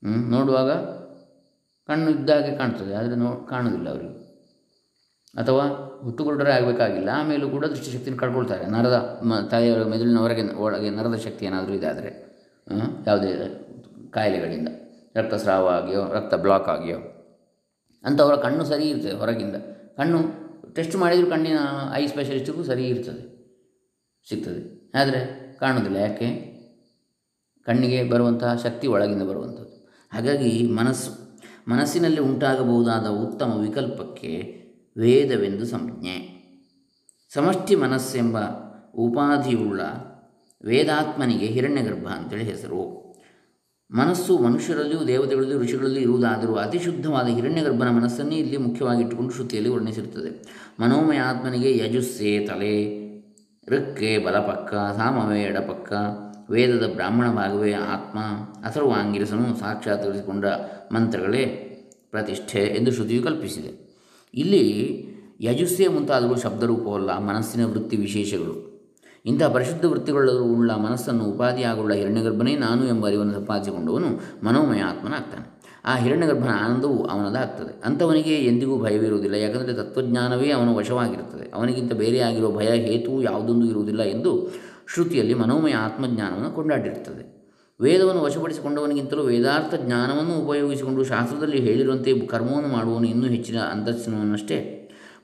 A: ಹ್ಞೂ ನೋಡುವಾಗ ಕಣ್ಣು ಇದ್ದಾಗೆ ಕಾಣ್ತದೆ, ಆದರೆ ನೋ, ಕಾಣೋದಿಲ್ಲ ಅವರಿಗೆ. ಅಥವಾ ಹುಟ್ಟುಗುರುಡರೇ ಆಗಬೇಕಾಗಿಲ್ಲ, ಆಮೇಲೂ ಕೂಡ ದೃಷ್ಟಿಶಕ್ತಿಯನ್ನು ಕಳ್ಕೊಳ್ತಾರೆ. ನರದ ಮ, ತಾಯಿಯವರ ಮೆದುಳಿನ ಹೊರಗೆ ಒಳಗೆ ನರದ ಶಕ್ತಿ ಏನಾದರೂ ಇದಾದರೆ ಯಾವುದೇ ಕಾಯಿಲೆಗಳಿಂದ ರಕ್ತಸ್ರಾವ ಆಗಿಯೋ, ರಕ್ತ ಬ್ಲಾಕ್ ಆಗಿಯೋ, ಅಂಥವರ ಕಣ್ಣು ಸರಿ ಇರ್ತದೆ ಹೊರಗಿಂದ. ಕಣ್ಣು ಟೆಸ್ಟ್ ಮಾಡಿದರೂ ಕಣ್ಣಿನ ಐ ಸ್ಪೆಷಲಿಸ್ಟಿಗೂ ಸರಿ ಇರ್ತದೆ, ಸಿಗ್ತದೆ. ಆದರೆ ಕಾಣೋದಿಲ್ಲ. ಯಾಕೆ? ಕಣ್ಣಿಗೆ ಬರುವಂತಹ ಶಕ್ತಿ ಒಳಗಿಂದ ಬರುವಂಥದ್ದು. ಹಾಗಾಗಿ ಮನಸ್ಸು, ಮನಸ್ಸಿನಲ್ಲಿ ಉಂಟಾಗಬಹುದಾದ ಉತ್ತಮ ವಿಕಲ್ಪಕ್ಕೆ ವೇದವೆಂದು ಸಂಜ್ಞೆ. ಸಮಷ್ಟಿ ಮನಸ್ಸೆಂಬ ಉಪಾಧಿಯುಳ್ಳ ವೇದಾತ್ಮನಿಗೆ ಹಿರಣ್ಯಗರ್ಭ ಅಂತೇಳಿ ಹೆಸರು. ಮನಸ್ಸು ಮನುಷ್ಯರಲ್ಲಿಯೂ ದೇವತೆಗಳಲ್ಲಿಯೂ ಋಷಿಗಳಲ್ಲಿ ಇರುವುದಾದರೂ ಅತಿ ಶುದ್ಧವಾದ ಹಿರಣ್ಯಗರ್ಭನ ಮನಸ್ಸನ್ನೇ ಇಲ್ಲಿ ಮುಖ್ಯವಾಗಿ ಇಟ್ಟುಕೊಂಡು ಶ್ರುತಿಯಲ್ಲಿ ವರ್ಣಿಸಿರುತ್ತದೆ. ಮನೋಮಯ ಆತ್ಮನಿಗೆ ಯಜುಸ್ಸೆ ತಲೆ, ಋಕ್ಕೆ ಬಲಪಕ್ಕ ಸಾಮವೇ ಎಡಪಕ್ಕ ವೇದದ ಬ್ರಾಹ್ಮಣ ಭಾಗವೇ ಆತ್ಮ, ಅಥರ್ವಾಂಗಿರಸನು ಸಾಕ್ಷಾತ್ಕರಿಸಿಕೊಂಡ ಮಂತ್ರಗಳೇ ಪ್ರತಿಷ್ಠೆ ಎಂದು ಶ್ರುತಿಯು ಕಲ್ಪಿಸಿದೆ. ಇಲ್ಲಿ ಯಜುಸ್ಸೆ ಮುಂತಾದವು ಶಬ್ದರೂಪವಲ್ಲ ಮನಸ್ಸಿನ ವೃತ್ತಿ ವಿಶೇಷಗಳು. ಇಂತಹ ಪರಿಶುದ್ಧ ವೃತ್ತಿಗಳುಳ್ಳ ಮನಸ್ಸನ್ನು ಉಪಾಧಿಯಾಗುಳ್ಳ ಹಿರಣ್ಯಗರ್ಭನೇ ನಾನು ಎಂಬ ಅರಿವನ್ನು ಸಂಪಾದಿಸಿಕೊಂಡವನು ಮನೋಮಯ ಆತ್ಮನಾಗ್ತಾನೆ. ಆ ಹಿರಣ್ಯಗರ್ಭನ ಆನಂದವು ಅವನದಾಗ್ತದೆ. ಅಂಥವನಿಗೆ ಎಂದಿಗೂ ಭಯವಿರುವುದಿಲ್ಲ. ಯಾಕಂದರೆ ತತ್ವಜ್ಞಾನವೇ ಅವನ ವಶವಾಗಿರುತ್ತದೆ. ಅವನಿಗಿಂತ ಬೇರೆಯಾಗಿರುವ ಭಯ, ಹೇತುವು ಯಾವುದೊಂದು ಇರುವುದಿಲ್ಲ ಎಂದು ಶ್ರುತಿಯಲ್ಲಿ ಮನೋಮಯ ಆತ್ಮಜ್ಞಾನವನ್ನು ಕೊಂಡಾಡಿರುತ್ತದೆ. ವೇದವನ್ನು ವಶಪಡಿಸಿಕೊಂಡವನಿಗಿಂತಲೂ ವೇದಾರ್ಥ ಜ್ಞಾನವನ್ನು ಉಪಯೋಗಿಸಿಕೊಂಡು ಶಾಸ್ತ್ರದಲ್ಲಿ ಹೇಳಿರುವಂತೆ ಕರ್ಮವನ್ನು ಮಾಡುವವನು ಇನ್ನೂ ಹೆಚ್ಚಿನ ಅಂತಸ್ತಿನವನ್ನಷ್ಟೇ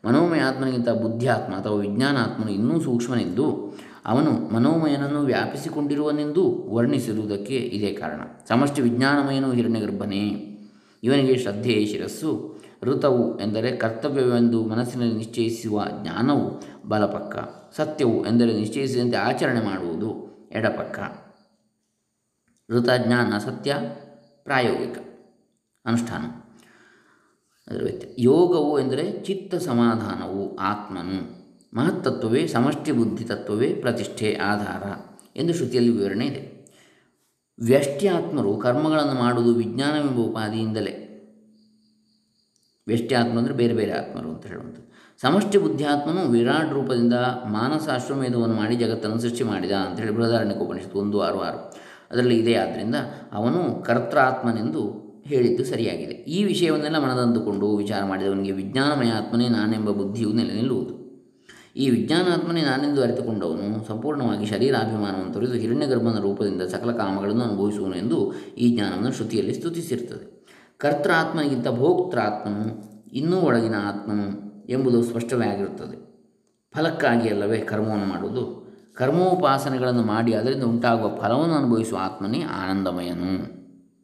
A: ಮನೋಮಯ ಆತ್ಮನಿಗಿಂತ ಬುದ್ಧಿಯಾತ್ಮ ಅಥವಾ ವಿಜ್ಞಾನಾತ್ಮನು ಇನ್ನೂ ಸೂಕ್ಷ್ಮನೆಂದು ಅವನು ಮನೋಮಯನನ್ನು ವ್ಯಾಪಿಸಿಕೊಂಡಿರುವನೆಂದು ವರ್ಣಿಸಿರುವುದಕ್ಕೆ ಇದೇ ಕಾರಣ. ಸಮಷ್ಟಿ ವಿಜ್ಞಾನಮಯನು ಹಿರಣ್ಯಗರ್ಭನೇ. ಇವನಿಗೆ ಶ್ರದ್ಧೆ, ಶಿರಸ್ಸು, ಋತವು ಎಂದರೆ ಕರ್ತವ್ಯವೆಂದು ಮನಸ್ಸಿನಲ್ಲಿ ನಿಶ್ಚಯಿಸುವ ಜ್ಞಾನವು ಬಲಪಕ್ಕ. ಸತ್ಯವು ಎಂದರೆ ನಿಶ್ಚಯಿಸಿದಂತೆ ಆಚರಣೆ ಮಾಡುವುದು ಎಡಪಕ್ಕ. ಜ್ಞಾನ ಸತ್ಯ ಪ್ರಾಯೋಗಿಕ ಅನುಷ್ಠಾನ. ಅದರ ವ್ಯಕ್ತಿ ಯೋಗವು ಎಂದರೆ ಚಿತ್ತ ಸಮಾಧಾನವು ಆತ್ಮನು. ಮಹತ್ತತ್ವವೇ ಸಮಷ್ಟಿ ಬುದ್ಧಿ ತತ್ವವೇ ಪ್ರತಿಷ್ಠೆ ಆಧಾರ ಎಂದು ಶ್ರುತಿಯಲ್ಲಿ ವಿವರಣೆ ಇದೆ. ವ್ಯಷ್ಟ್ಯಾತ್ಮರು ಕರ್ಮಗಳನ್ನು ಮಾಡುವುದು ವಿಜ್ಞಾನವೆಂಬ ಉಪಾಧಿಯಿಂದಲೇ ವ್ಯಷ್ಟ್ಯಾತ್ಮ ಅಂದರೆ ಬೇರೆ ಬೇರೆ ಆತ್ಮರು ಅಂತ ಹೇಳುವಂಥದ್ದು. ಸಮಷ್ಟಿ ಬುದ್ಧಿಯಾತ್ಮನು ವಿರಾಟ್ ರೂಪದಿಂದ ಮಾನಸ ಅಶ್ವಮೇಧವನ್ನು ಮಾಡಿ ಜಗತ್ತನ್ನು ಸೃಷ್ಟಿ ಮಾಡಿದ ಅಂತೇಳಿ ಬೃಹದಾರಣ್ಯಕ ಉಪನಿಷತ್ತು ಒಂದು ಆರು ಆರು. ಅದರಲ್ಲಿ ಇದೆ. ಆದ್ದರಿಂದ ಅವನು ಕರ್ತಾತ್ಮನೆಂದು ಹೇಳಿದ್ದು ಸರಿಯಾಗಿದೆ. ಈ ವಿಷಯವನ್ನೆಲ್ಲ ಮನದಂದುಕೊಂಡು ವಿಚಾರ ಮಾಡಿದವನಿಗೆ ವಿಜ್ಞಾನಮಯ ಆತ್ಮನೇ ನಾನೆಂಬ ಬುದ್ಧಿಯು ನೆಲೆ ನಿಲ್ಲುವುದು ಈ ವಿಜ್ಞಾನಾತ್ಮನೇ ನಾನೆಂದು ಅರಿತುಕೊಂಡವನು ಸಂಪೂರ್ಣವಾಗಿ ಶರೀರಾಭಿಮಾನವನ್ನು ತೊರೆದು ಹಿರಣ್ಯಗರ್ಭನ ರೂಪದಿಂದ ಸಕಲ ಕಾಮಗಳನ್ನು ಅನುಭವಿಸುವನು ಎಂದು ಈ ಜ್ಞಾನವನ್ನು ಶ್ರುತಿಯಲ್ಲಿ ಸ್ತುತಿಸಿರುತ್ತದೆ ಕರ್ತೃಾತ್ಮನಿಗಿಂತ ಭೋಕ್ತೃಾತ್ಮನು ಇನ್ನೂ ಒಳಗಿನ ಆತ್ಮನು ಎಂಬುದು ಸ್ಪಷ್ಟವೇ ಆಗಿರುತ್ತದೆ. ಫಲಕ್ಕಾಗಿ ಅಲ್ಲವೇ ಕರ್ಮವನ್ನು ಮಾಡುವುದು? ಕರ್ಮೋಪಾಸನೆಗಳನ್ನು ಮಾಡಿ ಅದರಿಂದ ಉಂಟಾಗುವ ಫಲವನ್ನು ಅನುಭವಿಸುವ ಆತ್ಮನೇ ಆನಂದಮಯನು.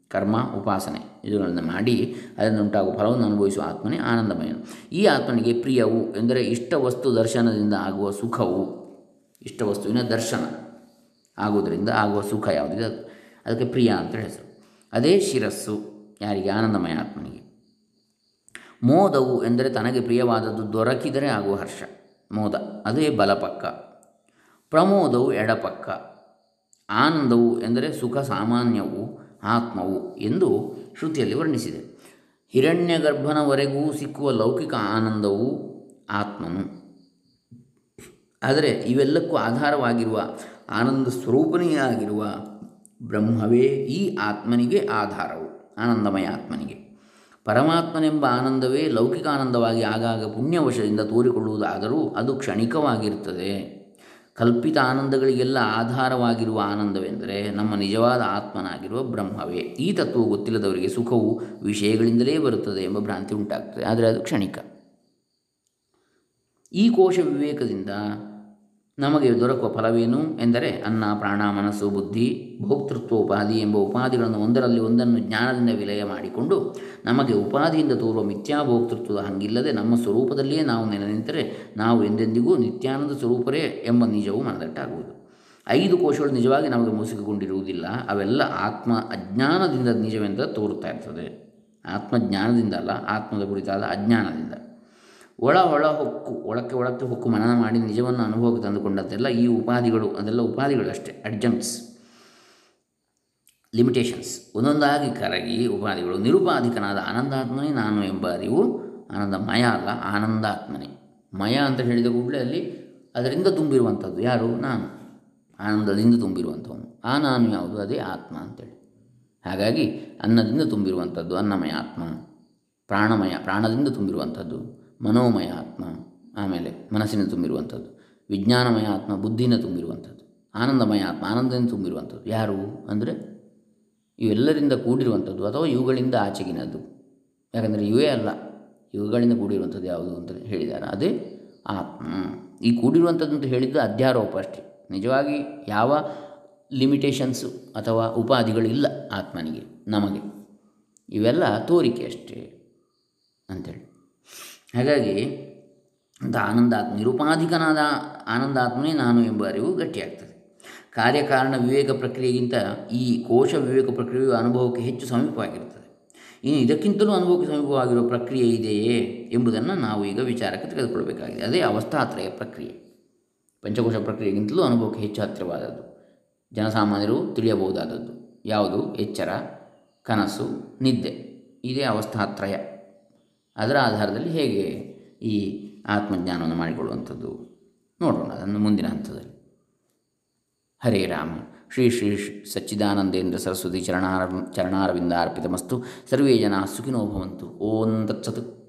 A: ಕರ್ಮ, ಉಪಾಸನೆ, ಇದುಗಳನ್ನು ಮಾಡಿ ಅದರಿಂದ ಉಂಟಾಗುವ ಫಲವನ್ನು ಅನುಭವಿಸುವ ಆತ್ಮನೇ ಆನಂದಮಯನು. ಈ ಆತ್ಮನಿಗೆ ಪ್ರಿಯವು ಎಂದರೆ ಇಷ್ಟ ವಸ್ತು ದರ್ಶನದಿಂದ ಆಗುವ ಸುಖವು. ಇಷ್ಟ ವಸ್ತುವಿನ ದರ್ಶನ ಆಗುವುದರಿಂದ ಆಗುವ ಸುಖ ಯಾವುದಿದೆ? ಅದು ಅದಕ್ಕೆ ಪ್ರಿಯ ಅಂತ ಹೆಸರು. ಅದೇ ಶಿರಸ್ಸು ಯಾರಿಗೆ? ಆನಂದಮಯ ಆತ್ಮನಿಗೆ. ಮೋದವು ಎಂದರೆ ತನಗೆ ಪ್ರಿಯವಾದದ್ದು ದೊರಕಿದರೆ ಆಗುವ ಹರ್ಷ. ಮೋದ, ಅದೇ ಬಲಪಕ್ಕ. ಪ್ರಮೋದವು ಎಡಪಕ್ಕ, ಆನಂದವು ಎಂದರೆ ಸುಖ ಸಾಮಾನ್ಯವು, ಆತ್ಮವು ಎಂದು ಶ್ರುತಿಯಲ್ಲಿ ವರ್ಣಿಸಿದೆ. ಹಿರಣ್ಯ ಗರ್ಭನವರೆಗೂ ಸಿಕ್ಕುವ ಲೌಕಿಕ ಆನಂದವು ಆತ್ಮನು. ಆದರೆ ಇವೆಲ್ಲಕ್ಕೂ ಆಧಾರವಾಗಿರುವ ಆನಂದ ಸ್ವರೂಪನೇ ಬ್ರಹ್ಮವೇ ಈ ಆತ್ಮನಿಗೆ ಆಧಾರವು, ಆನಂದಮಯ ಆತ್ಮನಿಗೆ. ಪರಮಾತ್ಮನೆಂಬ ಆನಂದವೇ ಲೌಕಿಕ ಆನಂದವಾಗಿ ಆಗಾಗ ಪುಣ್ಯವಶದಿಂದ ತೋರಿಕೊಳ್ಳುವುದಾದರೂ ಅದು ಕ್ಷಣಿಕವಾಗಿರುತ್ತದೆ. ಕಲ್ಪಿತ ಆನಂದಗಳಿಗೆಲ್ಲ ಆಧಾರವಾಗಿರುವ ಆನಂದವೆಂದರೆ ನಮ್ಮ ನಿಜವಾದ ಆತ್ಮನಾಗಿರುವ ಬ್ರಹ್ಮವೇ. ಈ ತತ್ವವು ಗೊತ್ತಿಲ್ಲದವರಿಗೆ ಸುಖವು ವಿಷಯಗಳಿಂದಲೇ ಬರುತ್ತದೆ ಎಂಬ ಭ್ರಾಂತಿ ಉಂಟಾಗ್ತದೆ. ಆದರೆ ಅದು ಕ್ಷಣಿಕ. ಈ ಕೋಶ ವಿವೇಕದಿಂದ ನಮಗೆ ದೊರಕುವ ಫಲವೇನು ಎಂದರೆ ಅನ್ನ, ಪ್ರಾಣ, ಮನಸ್ಸು, ಬುದ್ಧಿ, ಭೋಕ್ತೃತ್ವೋಪಾಧಿ ಎಂಬ ಉಪಾಧಿಗಳನ್ನು ಒಂದರಲ್ಲಿ ಒಂದನ್ನು ಜ್ಞಾನದಿಂದ ವಿಲಯ ಮಾಡಿಕೊಂಡು ನಮಗೆ ಉಪಾಧಿಯಿಂದ ತೋರುವ ಮಿಥ್ಯಾ ಭೋಕ್ತೃತ್ವದ ಹಂಗಿಲ್ಲದೆ ನಮ್ಮ ಸ್ವರೂಪದಲ್ಲಿಯೇ ನಾವು ನೆಲೆ ನಿಂತರೆ ನಾವು ಎಂದೆಂದಿಗೂ ನಿತ್ಯಾನಂದ ಸ್ವರೂಪರೇ ಎಂಬ ನಿಜವು ಮನದಟ್ಟಾಗುವುದು. ಐದು ಕೋಶಗಳು ನಿಜವಾಗಿ ನಮಗೆ ಮುಸುಕಿಕೊಂಡಿರುವುದಿಲ್ಲ ಅವೆಲ್ಲ ಆತ್ಮ ಅಜ್ಞಾನದಿಂದ ನಿಜವೆಂದು ತೋರುತ್ತಾ ಇರ್ತದೆ. ಆತ್ಮಜ್ಞಾನದಿಂದ ಅಲ್ಲ, ಆತ್ಮದ ಕುರಿತಾದ ಅಜ್ಞಾನದಿಂದ. ಒಳ ಒಳ ಹೊಕ್ಕು, ಒಳಕ್ಕೆ ಒಳಕ್ಕೆ ಹೊಕ್ಕು ಮನನ ಮಾಡಿ ನಿಜವನ್ನು ಅನುಭವಕ್ಕೆ ತಂದುಕೊಂಡದ್ದೆಲ್ಲ ಈ ಉಪಾಧಿಗಳು, ಅದೆಲ್ಲ ಉಪಾಧಿಗಳಷ್ಟೇ ಅಡ್ಜಂಕ್ಟ್ಸ್ ಲಿಮಿಟೇಷನ್ಸ್ ಒಂದೊಂದಾಗಿ ಕರಗಿ ಉಪಾಧಿಗಳು. ನಿರುಪಾಧಿಕನಾದ ಆನಂದಾತ್ಮನೇ ನಾನು ಎಂಬ ಅರಿವು, ಆನಂದ ಮಯ ಅಲ್ಲ, ಆನಂದಾತ್ಮನೇ. ಮಯ ಅಂತ ಹೇಳಿದ ಕೂಡಲೇ ಅಲ್ಲಿ ಅದರಿಂದ ತುಂಬಿರುವಂಥದ್ದು ಯಾರು? ನಾನು. ಆನಂದದಿಂದ ತುಂಬಿರುವಂಥವನು. ಆ ನಾನು ಯಾವುದು? ಅದೇ ಆತ್ಮ ಅಂತೇಳಿ. ಹಾಗಾಗಿ ಅನ್ನದಿಂದ ತುಂಬಿರುವಂಥದ್ದು, ಅನ್ನಮಯ ಆತ್ಮ. ಪ್ರಾಣಮಯ, ಪ್ರಾಣದಿಂದ ತುಂಬಿರುವಂಥದ್ದು. ಮನೋಮಯ ಆತ್ಮ ಆಮೇಲೆ ಮನಸ್ಸಿನ ತುಂಬಿರುವಂಥದ್ದು. ವಿಜ್ಞಾನಮಯ ಆತ್ಮ ಬುದ್ಧಿನ ತುಂಬಿರುವಂಥದ್ದು. ಆನಂದಮಯ ಆತ್ಮ ಆನಂದದಿಂದ ತುಂಬಿರುವಂಥದ್ದು. ಯಾರು ಅಂದರೆ ಇವೆಲ್ಲರಿಂದ ಕೂಡಿರುವಂಥದ್ದು ಅಥವಾ ಇವುಗಳಿಂದ ಆಚೆಗಿನದ್ದು. ಯಾಕಂದರೆ ಇವೇ ಅಲ್ಲ, ಇವುಗಳಿಂದ ಕೂಡಿರುವಂಥದ್ದು ಯಾವುದು ಅಂತ ಹೇಳಿದ್ದಾರೆ. ಅದೇ ಆತ್ಮ. ಈ ಕೂಡಿರುವಂಥದ್ದು ಅಂತ ಹೇಳಿದ್ದು ಅಧ್ಯಾರೋಪ ಅಷ್ಟೇ. ನಿಜವಾಗಿ ಯಾವ ಲಿಮಿಟೇಷನ್ಸು ಅಥವಾ ಉಪಾಧಿಗಳಿಲ್ಲ ಆತ್ಮನಿಗೆ, ನಮಗೆ. ಇವೆಲ್ಲ ತೋರಿಕೆ ಅಷ್ಟೇ ಅಂಥೇಳಿ ಹಾಗಾಗಿ ಅಂತ ಆನಂದಾತ್ಮ ನಿರುಪಾಧಿಕನಾದ ಆನಂದಾತ್ಮನೇ ನಾನು ಎಂಬ ಅರಿವು ಗಟ್ಟಿಯಾಗ್ತದೆ. ಕಾರ್ಯಕಾರಣ ವಿವೇಕ ಪ್ರಕ್ರಿಯೆಗಿಂತ ಈ ಕೋಶ ವಿವೇಕ ಪ್ರಕ್ರಿಯೆಯು ಅನುಭವಕ್ಕೆ ಹೆಚ್ಚು ಸಮೀಪವಾಗಿರುತ್ತದೆ. ಇನ್ನು ಇದಕ್ಕಿಂತಲೂ ಅನುಭವಕ್ಕೆ ಸಮೀಪವಾಗಿರುವ ಪ್ರಕ್ರಿಯೆ ಇದೆಯೇ ಎಂಬುದನ್ನು ನಾವು ಈಗ ವಿಚಾರಕ್ಕೆ ತೆಗೆದುಕೊಳ್ಳಬೇಕಾಗಿದೆ. ಅದೇ ಅವಸ್ಥಾತ್ರಯ ಪ್ರಕ್ರಿಯೆ. ಪಂಚಕೋಶ ಪ್ರಕ್ರಿಯೆಗಿಂತಲೂ ಅನುಭವಕ್ಕೆ ಹೆಚ್ಚು ಹತ್ತಿರವಾದದ್ದು. ಜನಸಾಮಾನ್ಯರು ತಿಳಿಯಬಹುದಾದದ್ದು. ಯಾವುದು? ಎಚ್ಚರ, ಕನಸು, ನಿದ್ದೆ. ಇದೇ ಅವಸ್ಥಾತ್ರಯ. ಅದರ ಆಧಾರದಲ್ಲಿ ಹೇಗೆ ಈ ಆತ್ಮಜ್ಞಾನವನ್ನು ಮಾಡಿಕೊಳ್ಳುವಂಥದ್ದು? ನೋಡೋಣ ಅದನ್ನು ಮುಂದಿನ ಹಂತದಲ್ಲಿ. ಹರೇ ರಾಮ. ಶ್ರೀ ಶ್ರೀ ಸಚ್ಚಿದಾನಂದೇಂದ್ರ ಸರಸ್ವತಿ ಚರಣಾರ ಚರಣಾರವಿಂದ ಅರ್ಪಿತಮಸ್ತು ಸರ್ವೇ ಜನ ಸುಖಿನೋ ಭವಂತು. ಓಂ ತತ್ಸತ್.